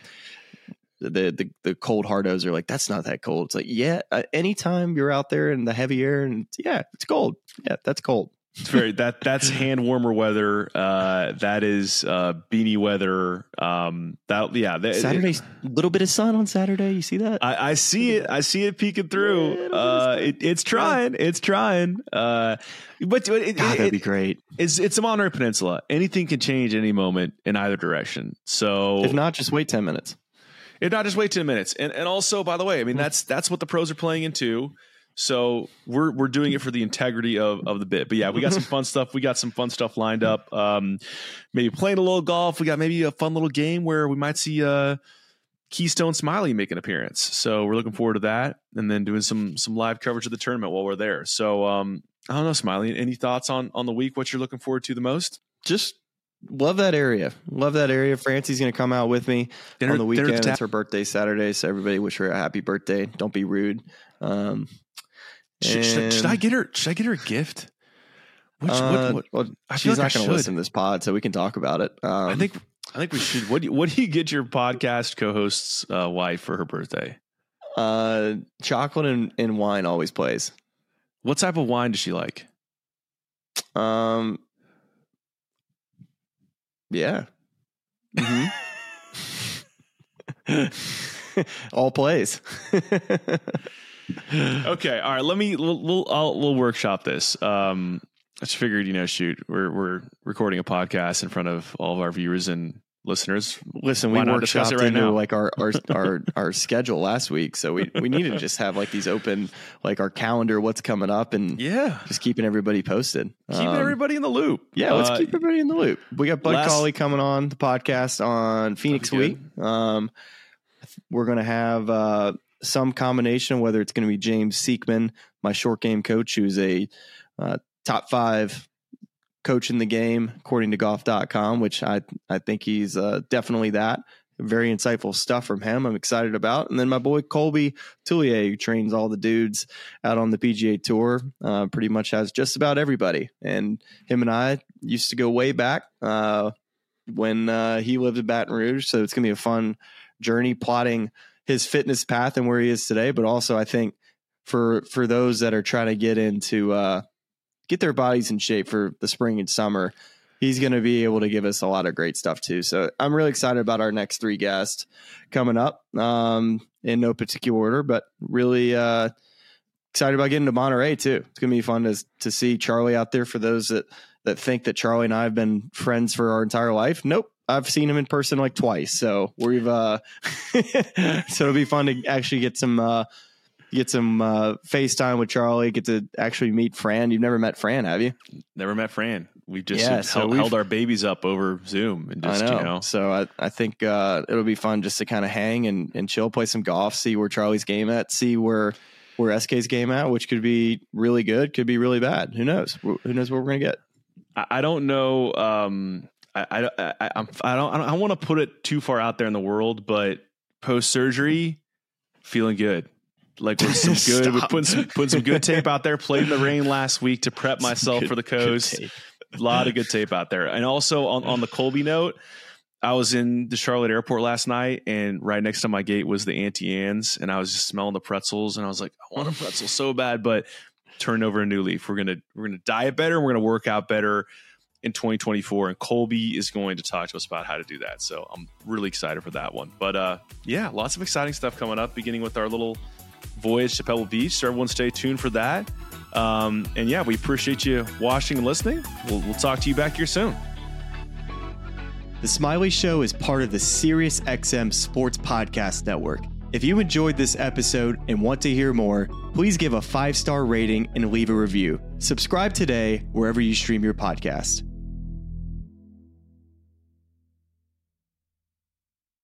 the, the, the cold hardos are like, that's not that cold. It's like, yeah, uh, anytime you're out there in the heavy air and yeah, it's cold. Yeah, that's cold. It's very that that's [laughs] hand warmer weather. Uh, that is uh, beanie weather. Um, that yeah. That, Saturday, a little bit of sun on Saturday. You see that? I, I see it. I see it peeking through. Uh, it, it's trying. It's trying. Uh, but it, God, that'd be great. It's it's a Monterey Peninsula. Anything can change any moment in either direction. So if not, just wait ten minutes. If not, just wait ten minutes. And and also, by the way, I mean that's that's what the pros are playing into. So we're we're doing it for the integrity of of the bit. But yeah, we got some fun stuff. We got some fun stuff lined up. Um, maybe playing a little golf. We got maybe a fun little game where we might see uh Keystone Smylie make an appearance. So we're looking forward to that, and then doing some some live coverage of the tournament while we're there. So um, I don't know, Smylie. Any thoughts on on the week? What you're looking forward to the most? Just love that area. Love that area. Francie's going to come out with me dinner, on the weekend. It's her birthday Saturday, so everybody wish her a happy birthday. Don't be rude. Um, should, should, should, I get her? Should I get her a gift? Which, uh, what, what, well, she's like not going to listen to this pod, so we can talk about it. Um, I think I think we should. What do you, what do you get your podcast co-host's uh, wife for her birthday? Uh, chocolate and, and wine always plays. What type of wine does she like? Um, yeah. Mm-hmm. [laughs] [laughs] All plays. [laughs] okay, all right. Let me we'll we'll, I'll, we'll workshop this. Um, I just figured, you know, shoot, we're we're recording a podcast in front of all of our viewers and listeners. Listen, we workshopped it right into now? like our our our, our schedule last week, so we we need to just have like these open like our calendar, what's coming up, and yeah, just keeping everybody posted, keeping um, everybody in the loop. Yeah, let's uh, keep everybody in the loop. We got Bud last, Cauley coming on the podcast on Phoenix Week. Um, we're gonna have uh, some combination, whether it's going to be James Sieckmann, my short game coach, who's a uh, top five coach in the game, according to golf.com, which I, I think he's uh, definitely that. Very insightful stuff from him. I'm excited about. And then my boy Kolby Tullier, who trains all the dudes out on the PGA Tour, uh, pretty much has just about everybody. And him and I used to go way back uh, when uh, he lived in Baton Rouge. So it's going to be a fun journey plotting his fitness path and where he is today. But also, I think for for those that are trying to get into uh, get their bodies in shape for the spring and summer. He's going to be able to give us a lot of great stuff too. So I'm really excited about our next three guests coming up um, in no particular order, but really uh, excited about getting to Monterey too. It's going to be fun to, to see Charlie out there for those that, that think that Charlie and I have been friends for our entire life. Nope. I've seen him in person like twice. So we've, uh, [laughs] so it'll be fun to actually get some, uh, get some uh, FaceTime with Charlie, get to actually meet Fran. You've never met Fran, have you? Never met Fran. We've just yeah, so held, held, our babies up over Zoom and just, I know. you know. So I, I think uh, it'll be fun just to kind of hang and, and chill, play some golf, see where Charlie's game at, see where where SK's game at, which could be really good, could be really bad. Who knows? Who knows what we're going to get? I don't know. Um, I, I, I, I, don't, I don't, I don't want to put it too far out there in the world, but post surgery, feeling good like with some [laughs] good, with putting some putting some good tape out there. Played in the rain last week to prep some myself good, for the coast. A lot of good tape out there, and also on on the Kolby note. I was in the Charlotte airport last night, and right next to my gate was the Auntie Anne's, and I was just smelling the pretzels, and I was like, I want a pretzel so bad, but turn over a new leaf. We're gonna we're gonna diet better, and we're gonna work out better in 2024, and Kolby is going to talk to us about how to do that. So I'm really excited for that one. But uh, yeah, lots of exciting stuff coming up, beginning with our little voyage to Pebble Beach. So everyone stay tuned for that. Um, and yeah, we appreciate you watching and listening. We'll, we'll talk to you back here soon. The Smylie Show is part of the SiriusXM Sports Podcast Network. If you enjoyed this episode and want to hear more, please give a five star rating and leave a review. Subscribe today wherever you stream your podcast.